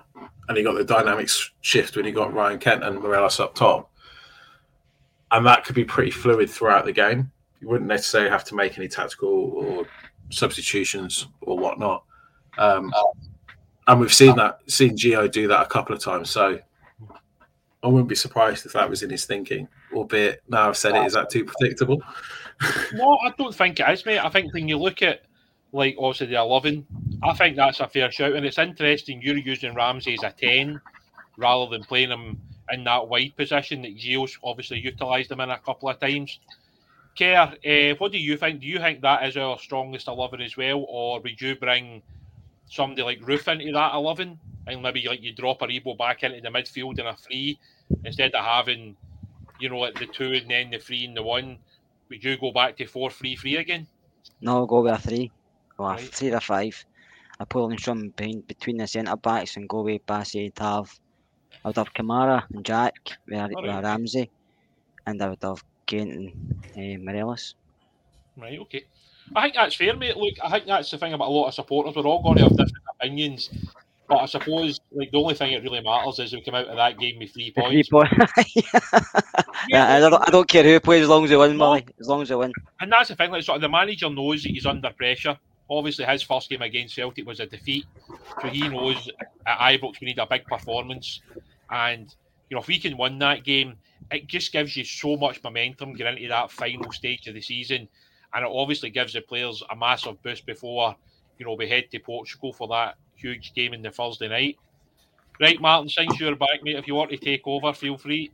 and you got the dynamic shift when you got Ryan Kent and Morelos up top, and that could be pretty fluid throughout the game. You wouldn't necessarily have to make any tactical or substitutions or whatnot. Um, and we've seen that, seen Gio do that a couple of times. So I wouldn't be surprised if that was in his thinking. Albeit now I've said it, is that too predictable? <laughs> No, I don't think it is, mate. I think when you look at like obviously the eleven, I think that's a fair shout, and it's interesting you're using Ramsey as a ten rather than playing him in that wide position that Gio's obviously utilised him in a couple of times. Kerr, uh, what do you think? Do you think that is our strongest eleven as well, or would you bring somebody like Roofe into that eleven and maybe like you drop Aribo back into the midfield in a free instead of having you know like the two and then the three and the one? Would you go back to four three three again? No, go with a three. Or a Right. three or five. I put Lundstram behind between the centre backs and go with Bassey, Tav. I would have Kamara and Jack with, Alright. Ramsey. And I would have Kent and uh, Morelos. Right, okay. I think that's fair, mate. Look, I think that's the thing about a lot of supporters. We're all going to have different opinions. But I suppose like the only thing that really matters is we come out of that game with three The Three points. point. <laughs> yeah, I, don't, I don't care who plays as long as they win, Molly. As long as they win. And that's the thing, like sort of the manager knows that he's under pressure. Obviously his first game against Celtic was a defeat. So he knows at Ibrox we need a big performance. And you know, if we can win that game, it just gives you so much momentum getting into that final stage of the season. And it obviously gives the players a massive boost before, you know, we head to Portugal for that huge game in the Thursday night. Right, Martin, since you're back, mate, if you want to take over, feel free.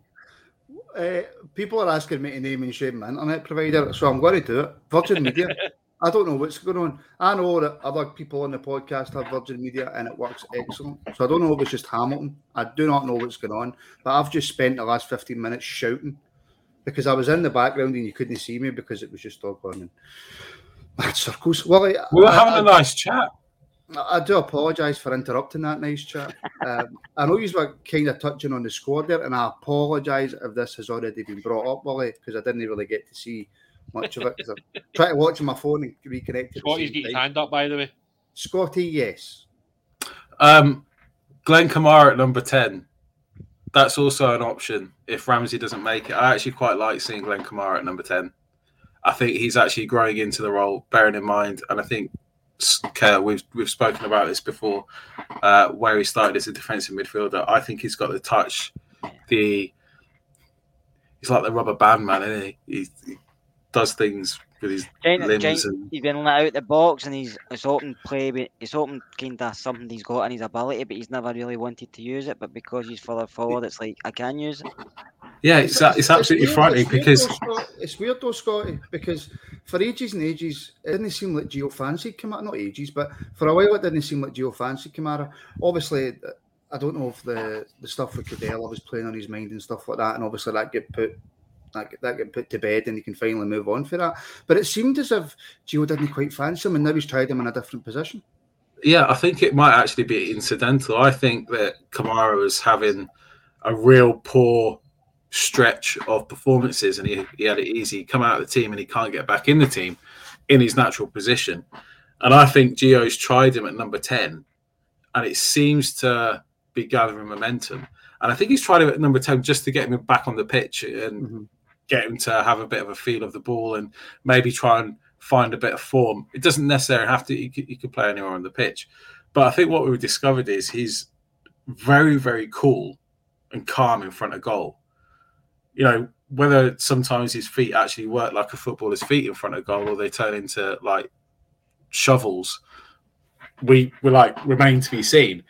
Uh, people are asking me to name and shame my internet provider, so I'm going to do it. Virgin Media. <laughs> I don't know what's going on. I know that other people on the podcast have Virgin Media and it works excellent. So I don't know if it's just Hamilton. I do not know what's going on. But I've just spent the last 15 minutes shouting because I was in the background and you couldn't see me because it was just all going in mad circles. Well, I, We were I- having I- a nice chat. I do apologise for interrupting that nice chat. Um, I know you were kind of touching on the squad there, and I apologise if this has already been brought up, Willie, because I didn't really get to see much of it. 'cause I'm trying to watch on my phone and reconnect. at the Scotty's same got his hand up, by the way. Scotty, yes. Um, Glenn Kamara at number 10. That's also an option if Ramsey doesn't make it. I actually quite like seeing Glenn Kamara at number 10. I think he's actually growing into the role, bearing in mind, and I think we've we've spoken about this before, uh, where he started as a defensive midfielder. I think he's got the touch, the he's like the rubber band man, isn't he? He, he does things with his giant, limbs. Giant, and... He's been let out the box, and he's it's open play. It's open kind of something he's got in his ability, but he's never really wanted to use it. But because he's further forward, it's like I can use it. Yeah, it's, it's, it's absolutely it's frightening because though, it's weird though, Scotty, because for ages and ages, it didn't seem like Gio fancied Kamara. Not ages, but for a while, it didn't seem like Gio fancied Kamara. Obviously, I don't know if the the stuff with Kudela was playing on his mind and stuff like that, and obviously that get put that get, that get put to bed and he can finally move on for that. But it seemed as if Gio didn't quite fancy him, and now he's tried him in a different position. Yeah, I think it might actually be incidental. I think that Kamara was having a real poor stretch of performances and he, he had it easy come out of the team and he can't get back in the team in his natural position and i think gio's tried him at number 10 and it seems to be gathering momentum and i think he's tried him at number 10 just to get him back on the pitch and mm-hmm. Get him to have a bit of a feel of the ball and maybe try and find a bit of form. It doesn't necessarily have to you could, you could play anywhere on the pitch. But i think what we've discovered is he's very very cool and calm in front of goal. You know, whether sometimes his feet actually work like a footballer's feet in front of goal or they turn into like shovels, we we like remain to be seen.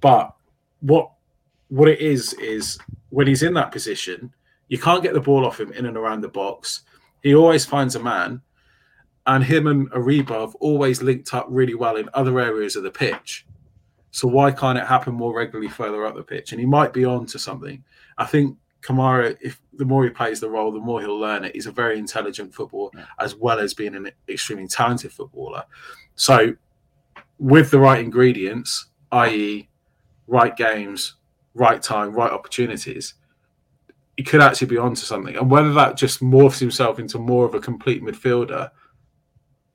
But what what it is is when he's in that position, you can't get the ball off him in and around the box. He always finds a man, and him and Aribo have always linked up really well in other areas of the pitch. So why can't it happen more regularly further up the pitch? And he might be on to something. I think Kamara, if the more he plays the role, the more he'll learn it. He's a very intelligent footballer yeah. as well as being an extremely talented footballer. So, with the right ingredients, i.e., right games, right time, right opportunities, he could actually be onto something. And whether that just morphs himself into more of a complete midfielder,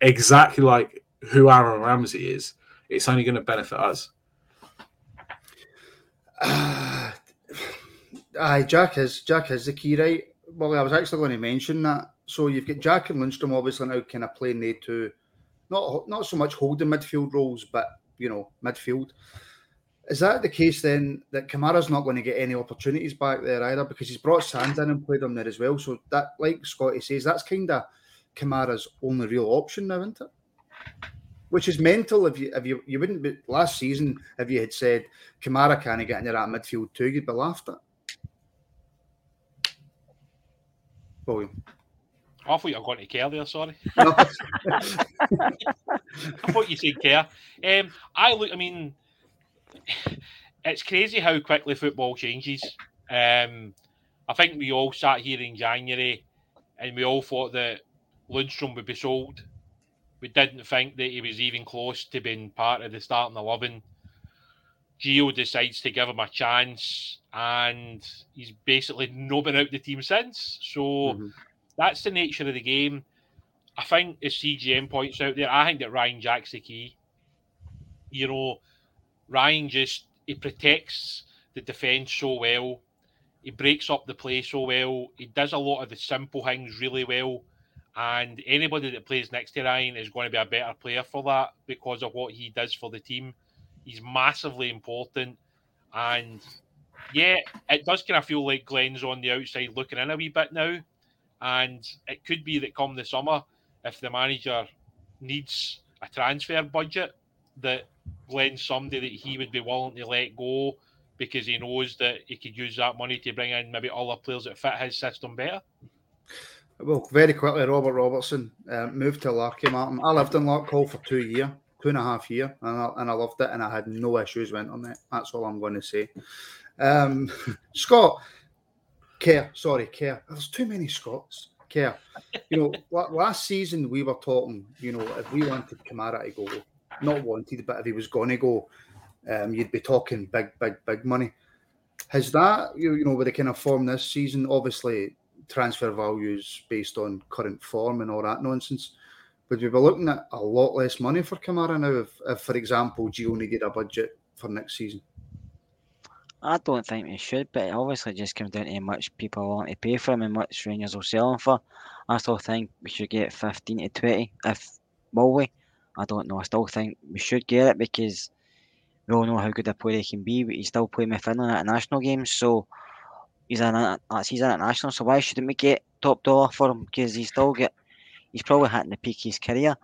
exactly like who Aaron Ramsey is, it's only going to benefit us. Uh, <sighs> Aye, Jack is Jack is the key, right? Well, I was actually going to mention that. So you've got Jack and Lundstram obviously now kind of playing they two, not not so much holding midfield roles, but you know midfield. Is that the case then that Kamara's not going to get any opportunities back there either because he's brought Sand in and played him there as well? So that, like Scotty says, that's kind of Kamara's only real option now, isn't it? Which is mental. If you if you you wouldn't be last season if you had said Kamara can't get into that midfield too, you'd be laughed at. William. I thought you were going to Kerr there, sorry. <laughs> I thought you said Kerr. Um, I look, I mean, it's crazy how quickly football changes. Um, I think we all sat here in January and we all thought that Lundstram would be sold. We didn't think that he was even close to being part of the starting 11. Gio decides to give him a chance and he's basically not been out the team since. So mm-hmm. that's the nature of the game. I think as CGM points out there, I think that Ryan Jack's the key. You know, Ryan just he protects the defence so well. He breaks up the play so well. He does a lot of the simple things really well. And anybody that plays next to Ryan is going to be a better player for that because of what he does for the team. He's massively important. And yeah, it does kind of feel like Glenn's on the outside looking in a wee bit now. And it could be that come the summer, if the manager needs a transfer budget, that Glenn's somebody that he would be willing to let go because he knows that he could use that money to bring in maybe other players that fit his system better. Well, very quickly, Robert Robertson uh, moved to Larky Martin. I lived in Larkhall for two years, two and a half year, and I, and I loved it, and I had no issues with it. That's all I'm going to say. Um, <laughs> Scott, Kerr, sorry, Kerr. There's too many Scots. Kerr. You know, <laughs> last season we were talking, you know, if we wanted Kamara to go, not wanted, but if he was going to go, um, you'd be talking big, big, big money. Has that, you you know, with the kind of form this season, obviously transfer values based on current form and all that nonsense, would we be looking at a lot less money for Kamara now if, if for example, Gio needed a budget for next season? I don't think we should, but it obviously just comes down to how much people want to pay for him and much Rangers will sell him for. I still think we should get 15 to 20. If will we? I don't know. I still think we should get it because we all know how good a player he can be, but he's still playing with Finland at national games, so he's an he's an international. So why shouldn't we get top dollar for him? Because he's still get he's probably hitting the peak of his career.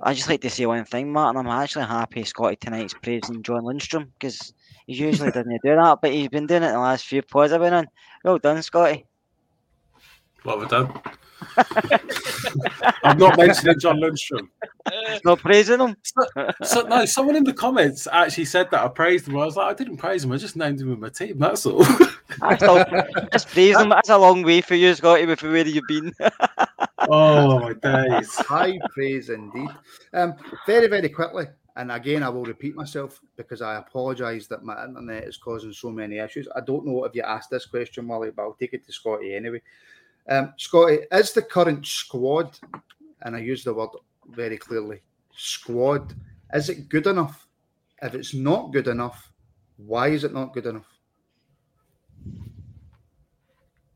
I just like to say one thing, Martin. I'm actually happy Scotty tonight's praising John Lundstram because he usually doesn't do that, but he's been doing it the last few pods I've been on. Well done, Scotty. What have I done? I'm not mentioning John Lundstram. <laughs> Not praising him. So, so, no, someone in the comments actually said that I praised him. I was like, I didn't praise him. I just named him in my team. That's all. <laughs> I still just praise him. That's a long way for you, Scotty, with where you've been. <laughs> oh my days! High praise indeed. Um, very, very quickly, and again, I will repeat myself because I apologise that my internet is causing so many issues. I don't know if you asked this question, Wally, but I'll take it to Scotty anyway. Um, Scotty, is the current squad, and I use the word very clearly, squad, is it good enough? If it's not good enough, why is it not good enough?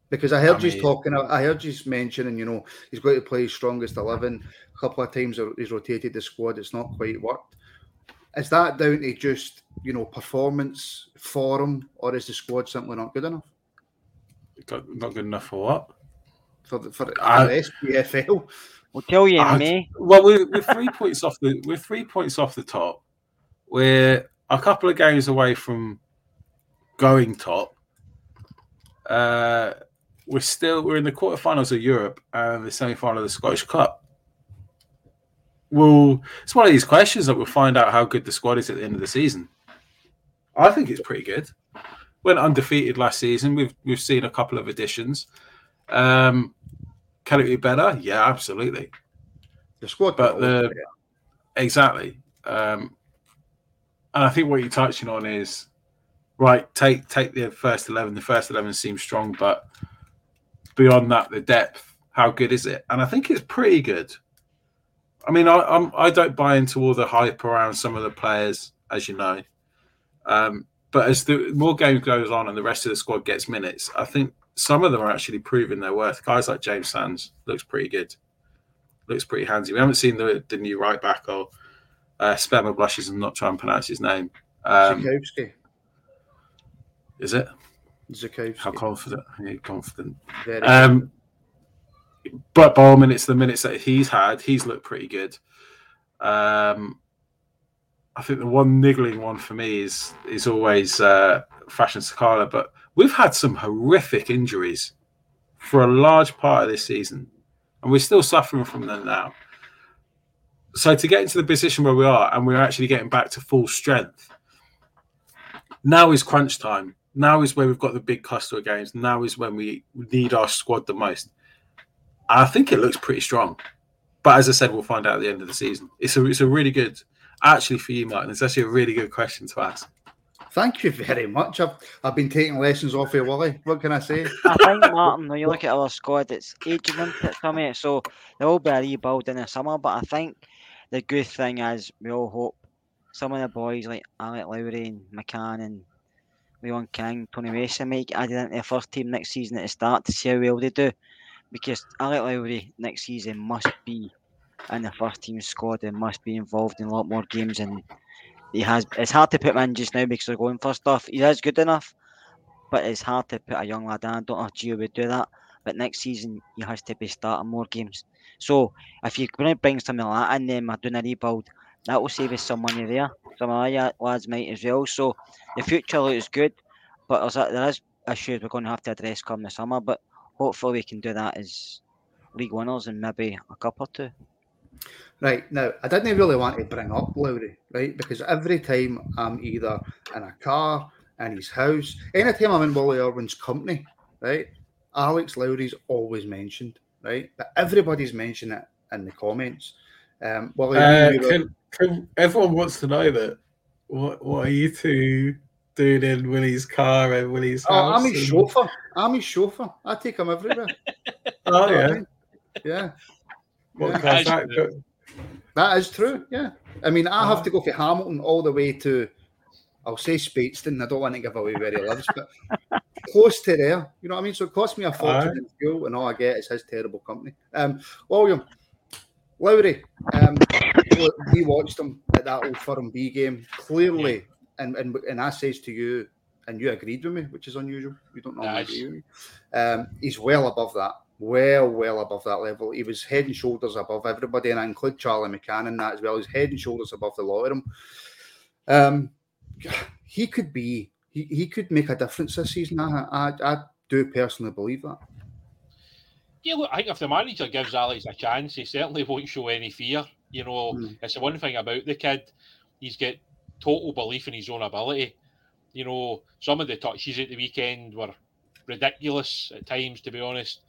Because I heard I mean, you talking, I heard you mentioning, you know, he's going to play strongest 11. A couple of times he's rotated the squad, it's not quite worked. Is that down to just, you know, performance form, or is the squad simply not good enough? Not good enough for what? For the, for, for the SPFL. We'll tell you in May. Well, we're, we're three <laughs> points off the we're three points off the top. We're a couple of games away from going top. Uh, we're still we're in the quarterfinals of Europe and the semi-final of the Scottish Cup. Well, it's one of these questions that we'll find out how good the squad is at the end of the season. I think it's pretty good. Went undefeated last season. We've we've seen a couple of additions. Um, can it be better? Yeah, absolutely. The squad, but the exactly. Um, and I think what you're touching on is right. Take take the first eleven. The first eleven seems strong, but beyond that, the depth. How good is it? And I think it's pretty good. I mean, I I'm, I do not buy into all the hype around some of the players, as you know. Um, but as the more game goes on and the rest of the squad gets minutes, I think some of them are actually proving their worth. Guys like James Sands looks pretty good, looks pretty handy. We haven't seen the the new right back or uh, blushes and not trying to pronounce his name. Um, Zukowski. Is it? Zukowski. How confident? Are you confident? Um, but by all minutes, the minutes that he's had, he's looked pretty good. Um, I think the one niggling one for me is is always uh, Fashion Sakala, but we've had some horrific injuries for a large part of this season, and we're still suffering from them now. So to get into the position where we are, and we're actually getting back to full strength, now is crunch time. Now is where we've got the big customer games. Now is when we need our squad the most. I think it looks pretty strong, but as I said, we'll find out at the end of the season. It's a it's a really good, actually for you, Martin. It's actually a really good question to ask. Thank you very much. I've, I've been taking lessons off of Wally. What can I say? I think, Martin, when you look at our squad, it's aging into some so there will be a rebuild in the summer. But I think the good thing is we all hope some of the boys like Alex Lowry and McCann and Leon King, Tony Mason make added into the first team next season at the start to see how well they do. Because Alex Lowry next season must be in the first team squad and must be involved in a lot more games and he has. It's hard to put him in just now because they're going for stuff. He is good enough, but it's hard to put a young lad in. I don't know if Gio would do that. But next season he has to be starting more games. So if you're going to bring something like that in, then doing a rebuild, that will save us some money there. Some of the lads might as well. So the future looks good, but there's a, there is issues we're going to have to address come the summer. But hopefully we can do that as league winners and maybe a cup or two. Right now, I didn't really want to bring up Lowry, right? Because every time I'm either in a car, in his house, anytime I'm in Wally Irwin's company, right? Alex Lowry's always mentioned, right? But everybody's mentioned it in the comments. Um, Wally, uh, can, can, everyone wants to know that. What What are you two doing in Willie's car and Willie's oh, house? I'm his and... chauffeur. I'm his chauffeur. I take him everywhere. <laughs> oh yeah, yeah. What yeah. that? That is true. Yeah. I mean, I have to go from Hamilton all the way to I'll say Speightstown. I don't want to give away where he lives, but <laughs> close to there. You know what I mean? So it cost me a fortune in fuel, and all I get is his terrible company. Um, William, Lowry, um, we watched him at that old Firm B game. Clearly, and, and and I says to you, and you agreed with me, which is unusual. You don't normally Nice. agree with me. Um, he's well above that. Well, well above that level. He was head and shoulders above everybody, and I include Charlie McCann in that as well. He's head and shoulders above the lot of them. Um, he could be. He, he could make a difference this season. I, I I do personally believe that. Yeah, look, I think if the manager gives Alex a chance, he certainly won't show any fear. You know, Mm. it's the one thing about the kid. He's got total belief in his own ability. You know, some of the touches at the weekend were ridiculous at times, to be honest.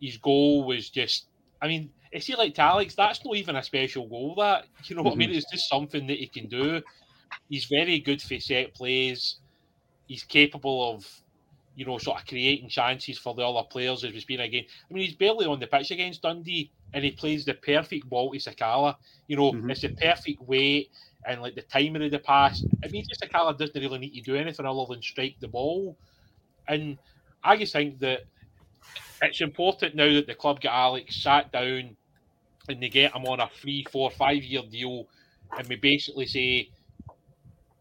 His goal was just, I mean, is he like to Alex? That's not even a special goal, that. You know what I mean? It's just something that he can do. He's very good for set plays. He's capable of, you know, sort of creating chances for the other players as we've been again. I mean, he's barely on the pitch against Dundee, and he plays the perfect ball to Sakala. You know, Mhm. it's the perfect weight and like the timing of the pass. It means that Sakala doesn't really need to do anything other than strike the ball. And I just think that it's important now that the club get Alex sat down and they get him on a three, four, five year deal, and we basically say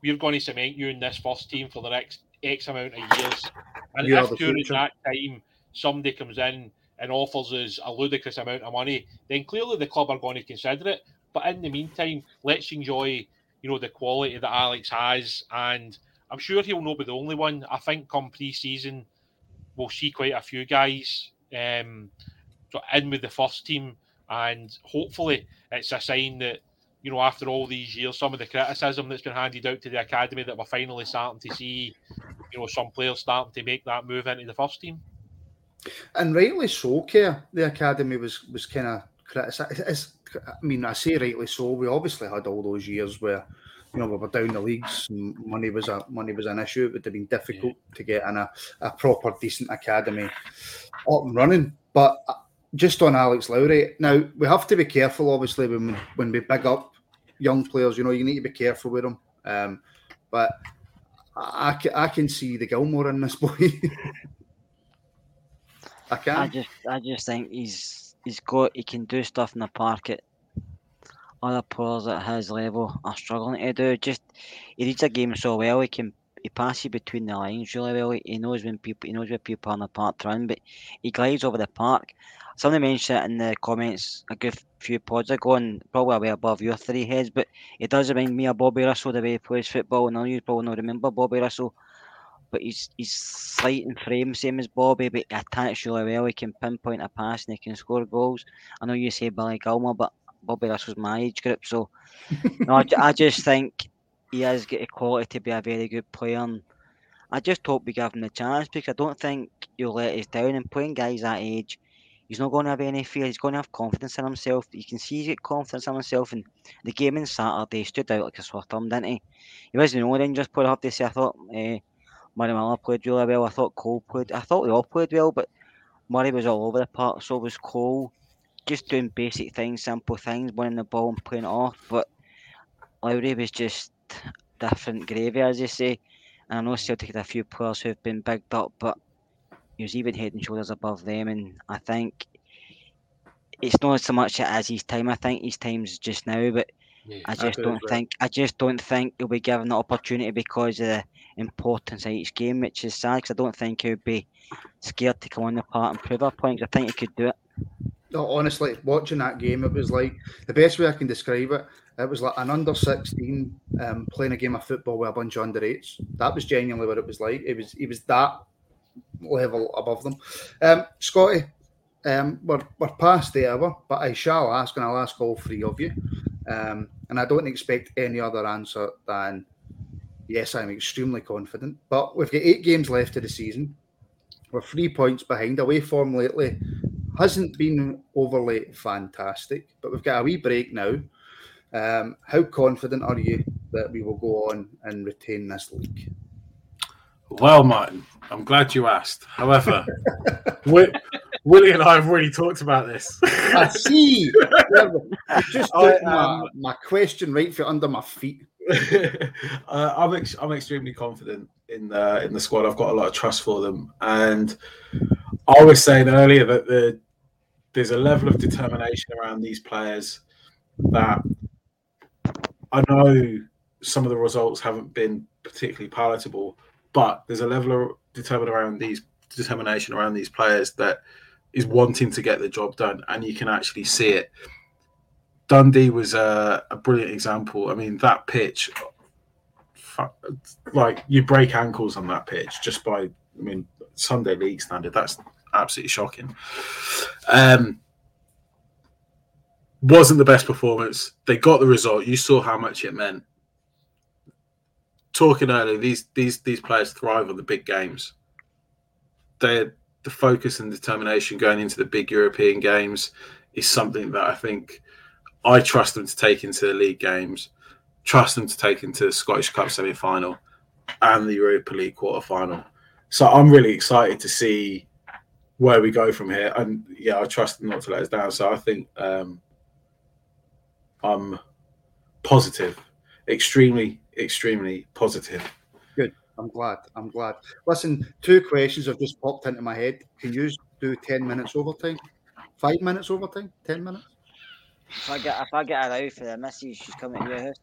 we're going to cement you in this first team for the next X amount of years. And You if during future. that time somebody comes in and offers us a ludicrous amount of money, then clearly the club are going to consider it. But in the meantime, let's enjoy, you know, the quality that Alex has, and I'm sure he'll not be the only one. I think come pre-season, we'll see quite a few guys um, in with the first team, and hopefully it's a sign that you know after all these years, some of the criticism that's been handed out to the academy that we're finally starting to see, you know, some players starting to make that move into the first team. And rightly so, Kerr. The academy was was kind of criticised. I mean, I say rightly so. We obviously had all those years where, you know, we were down the leagues. And money was a money was an issue. It would have been difficult to get in a, a proper decent academy up and running. But uh, just on Alex Lowry, now we have to be careful. Obviously, when when we big up young players, you know, you need to be careful with them. Um, but I, I can see the Gilmour in this <laughs> boy. I can. I just I just think he's he's got he can do stuff in the park that other players at his level are struggling to do. Just he reads a game so well. He can he passes between the lines really well. He, knows when people he knows where people are on the park to run, but he glides over the park. Somebody mentioned it in the comments a good few pods ago, and probably way above your three heads. But it does remind me of Bobby Russell the way he plays football. And I know you probably not remember Bobby Russell, but he's he's slight in frame, same as Bobby, but he attacks really well. He can pinpoint a pass and he can score goals. I know you say Billy Gilmour, but Bobby this was my age group, so no, I, I just think he has got the quality to be a very good player. And I just hope we give him the chance because I don't think you'll let us down. And playing guys that age, he's not going to have any fear. He's going to have confidence in himself. You can see he's got confidence in himself. And the game on Saturday stood out like a sore thumb, didn't he? He wasn't the only Rangers player. I have to say, I thought uh, Murray Miller played really well. I thought Cole played. I thought they all played well, but Murray was all over the park. So was Cole. Just doing basic things, simple things, winning the ball and playing it off. But Lowry was just different gravy, as you say. And I know Celtic had a few players who've been bigged up, but he was even head and shoulders above them. And I think it's not so much as his time. I think his time's just now, but Yeah. I I just as don't think I just don't think he'll be given the opportunity because of the importance of each game, which is sad. Cause I don't think he'll be scared to come on the part and prove a point. I think he could do it. No, honestly, watching that game, it was like the best way I can describe it. It was like an under sixteen um, playing a game of football with a bunch of under eights. That was genuinely what it was like. It was, he was that level above them. Um, Scotty, um, we're, we're past the hour, but I shall ask, and I'll ask all three of you. Um, and I don't expect any other answer than yes, I'm extremely confident. But we've got eight games left of the season. We're three points behind. Away form lately hasn't been overly fantastic, but we've got a wee break now. Um, how confident are you that we will go on and retain this league? Well, Martin, I'm glad you asked. However, <laughs> Wi- Willie and I have already talked about this. I see. Just <laughs> I took my, my question right for under my feet. <laughs> uh, I'm ex- I'm extremely confident in the in the squad. I've got a lot of trust for them, and I was saying earlier that the there's a level of determination around these players that I know some of the results haven't been particularly palatable, but there's a level of determination around these determination around these players that is wanting to get the job done, and you can actually see it. Dundee was a, a brilliant example. I mean, that pitch, like you break ankles on that pitch just by, I mean, Sunday league standard. That's absolutely shocking. Um, wasn't the best performance. They got the result. You saw how much it meant. Talking earlier, these these these players thrive on the big games. They the focus and determination going into the big European games is something that I think I trust them to take into the league games, trust them to take into the Scottish Cup semi final and the Europa League quarter final. So I'm really excited to see where we go from here. And yeah, I trust them not to let us down. So I think um, I'm positive, extremely, extremely positive. Good. I'm glad. I'm glad. Listen, two questions have just popped into my head. Can you do 10 minutes overtime? Five minutes overtime? 10 minutes? If I get if I get her out for the missus, she's coming to your house.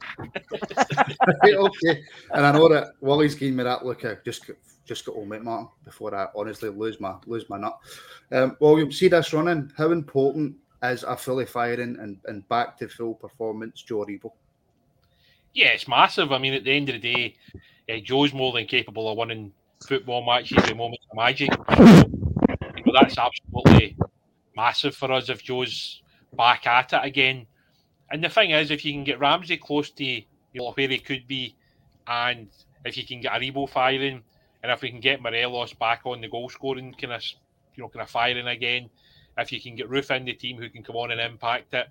<laughs> okay. And I know that Wally's giving me that look. I just just got home, mate, Martin, before I honestly lose my lose my nut. Um, well, you see this running. How important is a fully firing and, and back to full performance Joe Aribo? Yeah, it's massive. I mean, at the end of the day, uh, Joe's more than capable of winning football matches at moment of magic. You know, that's absolutely massive for us if Joe's back at it again. And the thing is, if you can get Ramsey close to you know, where he could be, and if you can get Aribo firing, and if we can get Morelos back on the goal scoring kind of, you know, kind of firing again, if you can get Roofe in the team who can come on and impact it,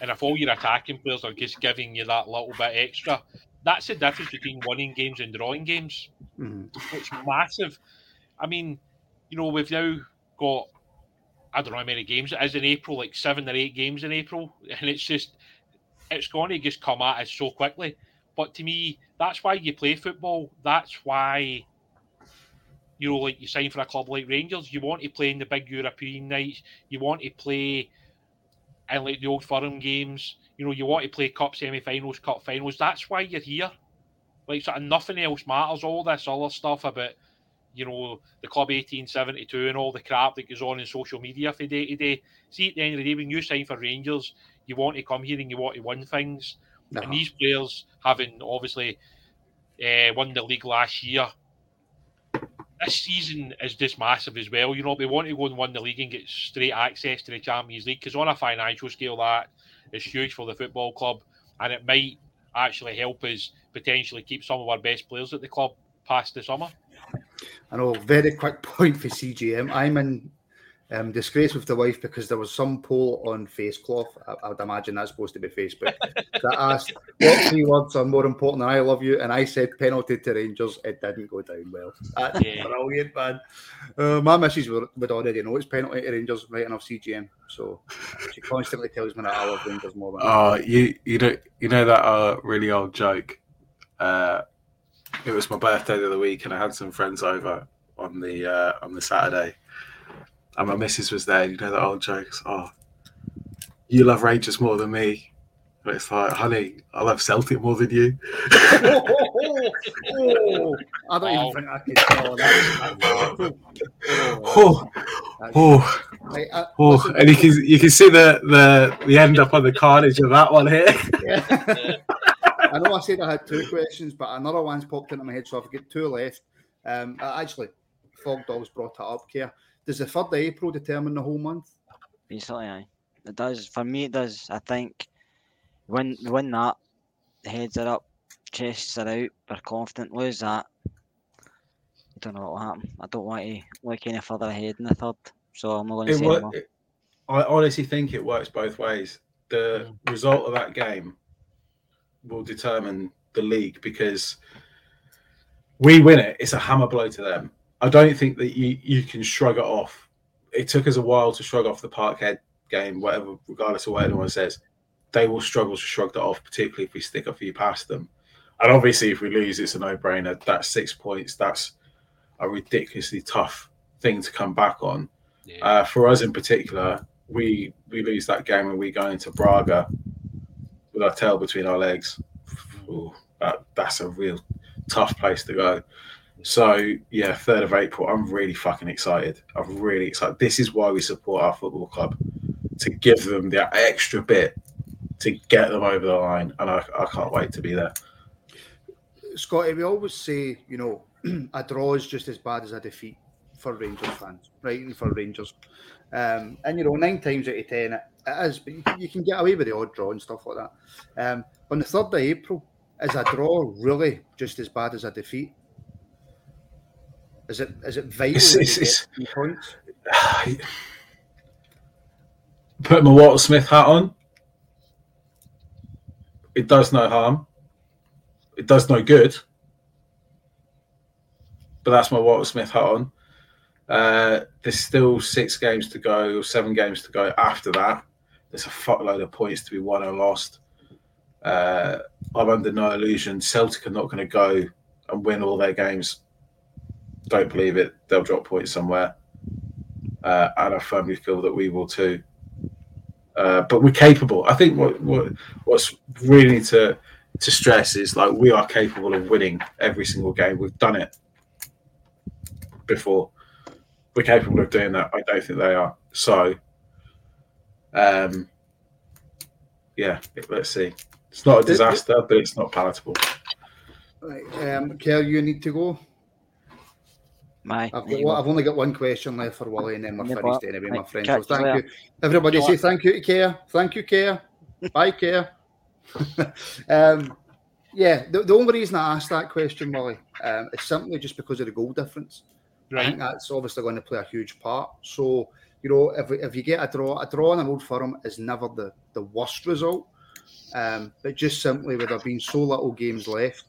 and if all your attacking players are just giving you that little bit extra, that's the difference between winning games and drawing games. Mm-hmm. It's massive. I mean, you know, we've now got I don't know how many games it is in April, like seven or eight games in April, and it's just it's going to just come at us so quickly. But to me, that's why you play football. That's why you know, like you sign for a club like Rangers. You want to play in the big European nights. You want to play in like the old firm games. You know, you want to play cup semi-finals, cup finals. That's why you're here. Like, sort of nothing else matters. All this other stuff about you know, the club 1872 and all the crap that goes on in social media for day to day. See, at the end of the day, when you sign for Rangers, you want to come here and you want to win things. Uh-huh. And these players, having obviously uh, won the league last year, this season is just massive as well. You know, they want to go and win the league and get straight access to the Champions League because on a financial scale, that is huge for the football club, and it might actually help us potentially keep some of our best players at the club past the summer. I know, very quick <laughs> point for CGM. I'm in um, disgrace with the wife because there was some poll on Facecloth. I, I would imagine that's supposed to be Facebook that asked what three words are more important than "I love you," and I said penalty to Rangers. It didn't go down well. That's yeah. brilliant, man. Uh, my missus would, would already know it's penalty to Rangers right enough CGM, so she constantly tells me that I love Rangers more than. Oh, you you know you know that uh, really old joke. Uh, it was my birthday the other week, and I had some friends over on the uh, on the Saturday, and my missus was there. You know the old jokes. Oh, you love Rangers more than me. But it's like, honey, I love Celtic more than you. oh, <laughs> oh, I don't even think I can tell that. Oh, oh, oh, oh. and you can you can see the the the end up on the carnage of that one here. Yeah. <laughs> I know I said I had two questions, but another one's popped into my head, so I've got two left. Um, actually, Fog Dogs brought it up here. Does the 3rd of April determine the whole month? Basically, aye. It does. For me, it does. I think when win that, the heads are up, chests are out, we're confident. Lose that, I don't know what will happen. I don't want to look any further ahead in the third, so I'm not going to say work, it, I honestly think it works both ways. The mm. result of that game will determine the league because we win it, it's a hammer blow to them. I don't think that you, you can shrug it off. It took us a while to shrug off the Parkhead game, whatever, regardless of what anyone says. they will struggle to shrug that off, particularly if we stick a few past them. And obviously, if we lose, it's a no-brainer. That's six points. That's a ridiculously tough thing to come back on. Yeah. Uh, for us in particular, we we lose that game and we go into Braga with our tail between our legs. Ooh, that, that's a real tough place to go. So yeah, third of April. I'm really fucking excited. I'm really excited. This is why we support our football club to give them that extra bit to get them over the line, and I, I can't wait to be there. Scotty, we always say, you know, <clears throat> a draw is just as bad as a defeat for Rangers fans, right? And for Rangers. Um, and, you know, nine times out of ten, it, it is, but you can, you can get away with the odd draw and stuff like that. Um, on the 3rd of April, is a draw really just as bad as a defeat? Is it is it <laughs> vital It's- it's- it's- points? <sighs> Put my Walter Smith hat on. It does no harm. It does no good. But that's my Walter Smith hat on. Uh, there's still six games to go, or seven games to go after that. There's a fuckload of points to be won and lost. Uh, I'm under no illusion. Celtic are not going to go and win all their games. Don't believe it. They'll drop points somewhere. Uh, and I firmly feel that we will too. Uh, but we're capable. I think what, what what's really need to to stress is like we are capable of winning every single game. We've done it before. We're capable of doing that. I don't think they are. So, um, yeah, let's see. It's not a disaster, but it's not palatable. Right, um, Kerr, you need to go. My, I've, got, well, I've only got one question left for Wally, and then we're finished but- anyway, my friend. So catch you thank later. you, everybody. Say thank you to Kerr. Thank you, Kerr. <laughs> Bye, Kerr. <laughs> um, yeah, the, the only reason I asked that question, Wally, um, is simply just because of the goal difference. I right. think that's obviously going to play a huge part. So, you know, if, if you get a draw, a draw in an old firm is never the, the worst result. Um, but just simply with there being so little games left,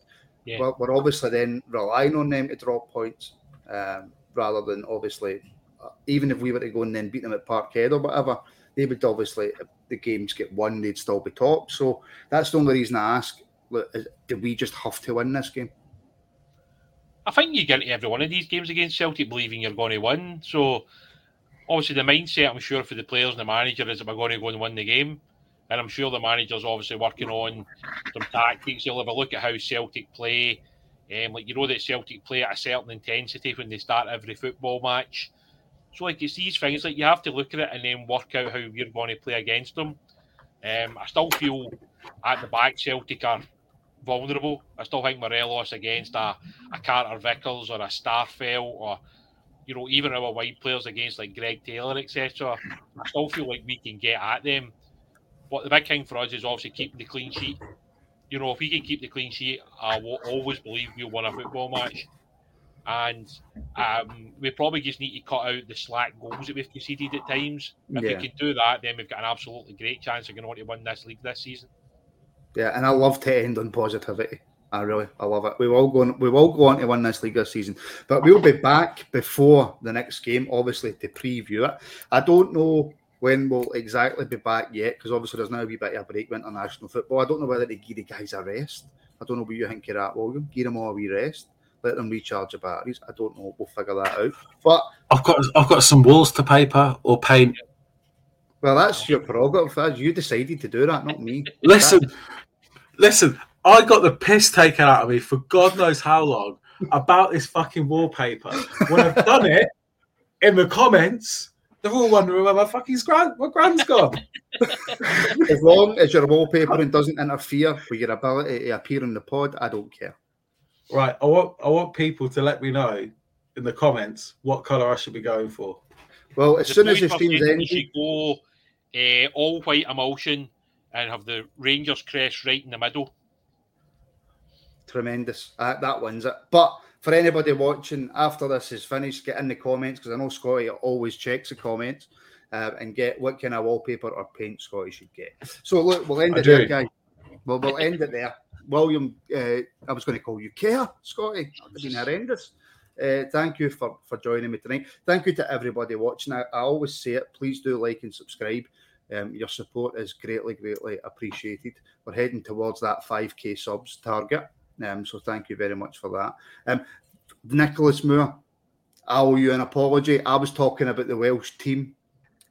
Yeah. we're, we're obviously then relying on them to drop points um, rather than obviously, uh, even if we were to go and then beat them at Parkhead or whatever, they would obviously, if the games get won, they'd still be top. So that's the only reason I ask, look, do we just have to win this game? I think you get into every one of these games against Celtic believing you're going to win. So obviously the mindset, I'm sure, for the players and the manager is we're going to go and win the game. And I'm sure the manager's obviously working on some tactics. He'll have a look at how Celtic play. Um, like you know that Celtic play at a certain intensity when they start every football match. So like it's these things like you have to look at it and then work out how you're going to play against them. Um, I still feel at the back Celtic are vulnerable. I still think Morelos against a, a Carter Vickers or a Starfelt or you know even our wide players against like Greg Taylor etc. I still feel like we can get at them. But the big thing for us is obviously keeping the clean sheet. You know, if we can keep the clean sheet, I will always believe we'll win a football match. And um, we probably just need to cut out the slack goals that we've conceded at times. If Yeah. we can do that, then we've got an absolutely great chance of going on to win this league this season. Yeah, and I love to end on positivity. I really, I love it. We will go, on, we will go on to win this league this season, but we'll be back before the next game, obviously to preview it. I don't know when we'll exactly be back yet, because obviously there's now a wee bit of a break with international football. I don't know whether to give the guys a rest. I don't know what you think of that, William. Give them all a wee rest, let them recharge the batteries. I don't know. We'll figure that out. But I've got I've got some walls to paper or paint. well, that's your prerogative. That's you decided to do that, not me. Listen, listen. I got the piss taken out of me for God knows how long about this fucking wallpaper. When I've done it in the comments, they're all wondering where my fucking grand, my grand's gone. <laughs> as long as your wallpapering doesn't interfere with your ability to appear in the pod, I don't care. Right, I want I want people to let me know in the comments what colour I should be going for. Well, as The soon as the boys were stream's saying we ended, should go uh, all white emulsion and have the Rangers crest right in the middle. tremendous. Uh, that wins it. But for anybody watching after this is finished, get in the comments because I know Scotty always checks the comments uh, and get what kind of wallpaper or paint Scotty should get. So look, we'll end I it there, do. guys. Well, we'll end it there. William, uh, I was going to call you Kerr, Scotty. Have been horrendous. Uh, thank you for, for joining me tonight. Thank you to everybody watching. I, I always say it. Please do like and subscribe. Um, your support is greatly, greatly appreciated. We're heading towards that 5k subs target. Um, so thank you very much for that. Um, Nicholas Moore, I owe you an apology. I was talking about the Welsh team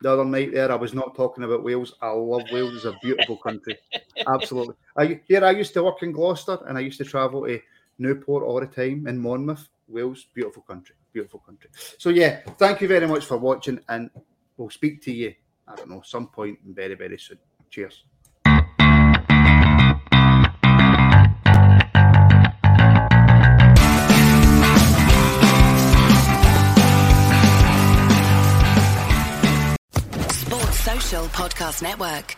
the other night there. I was not talking about Wales. I love Wales. It's a beautiful country. Absolutely. I, here, I used to work in Gloucester and I used to travel to Newport all the time in Monmouth. Wales, beautiful country. Beautiful country. So, yeah, thank you very much for watching and we'll speak to you, I don't know, some point very, very soon. Cheers. Podcast Network.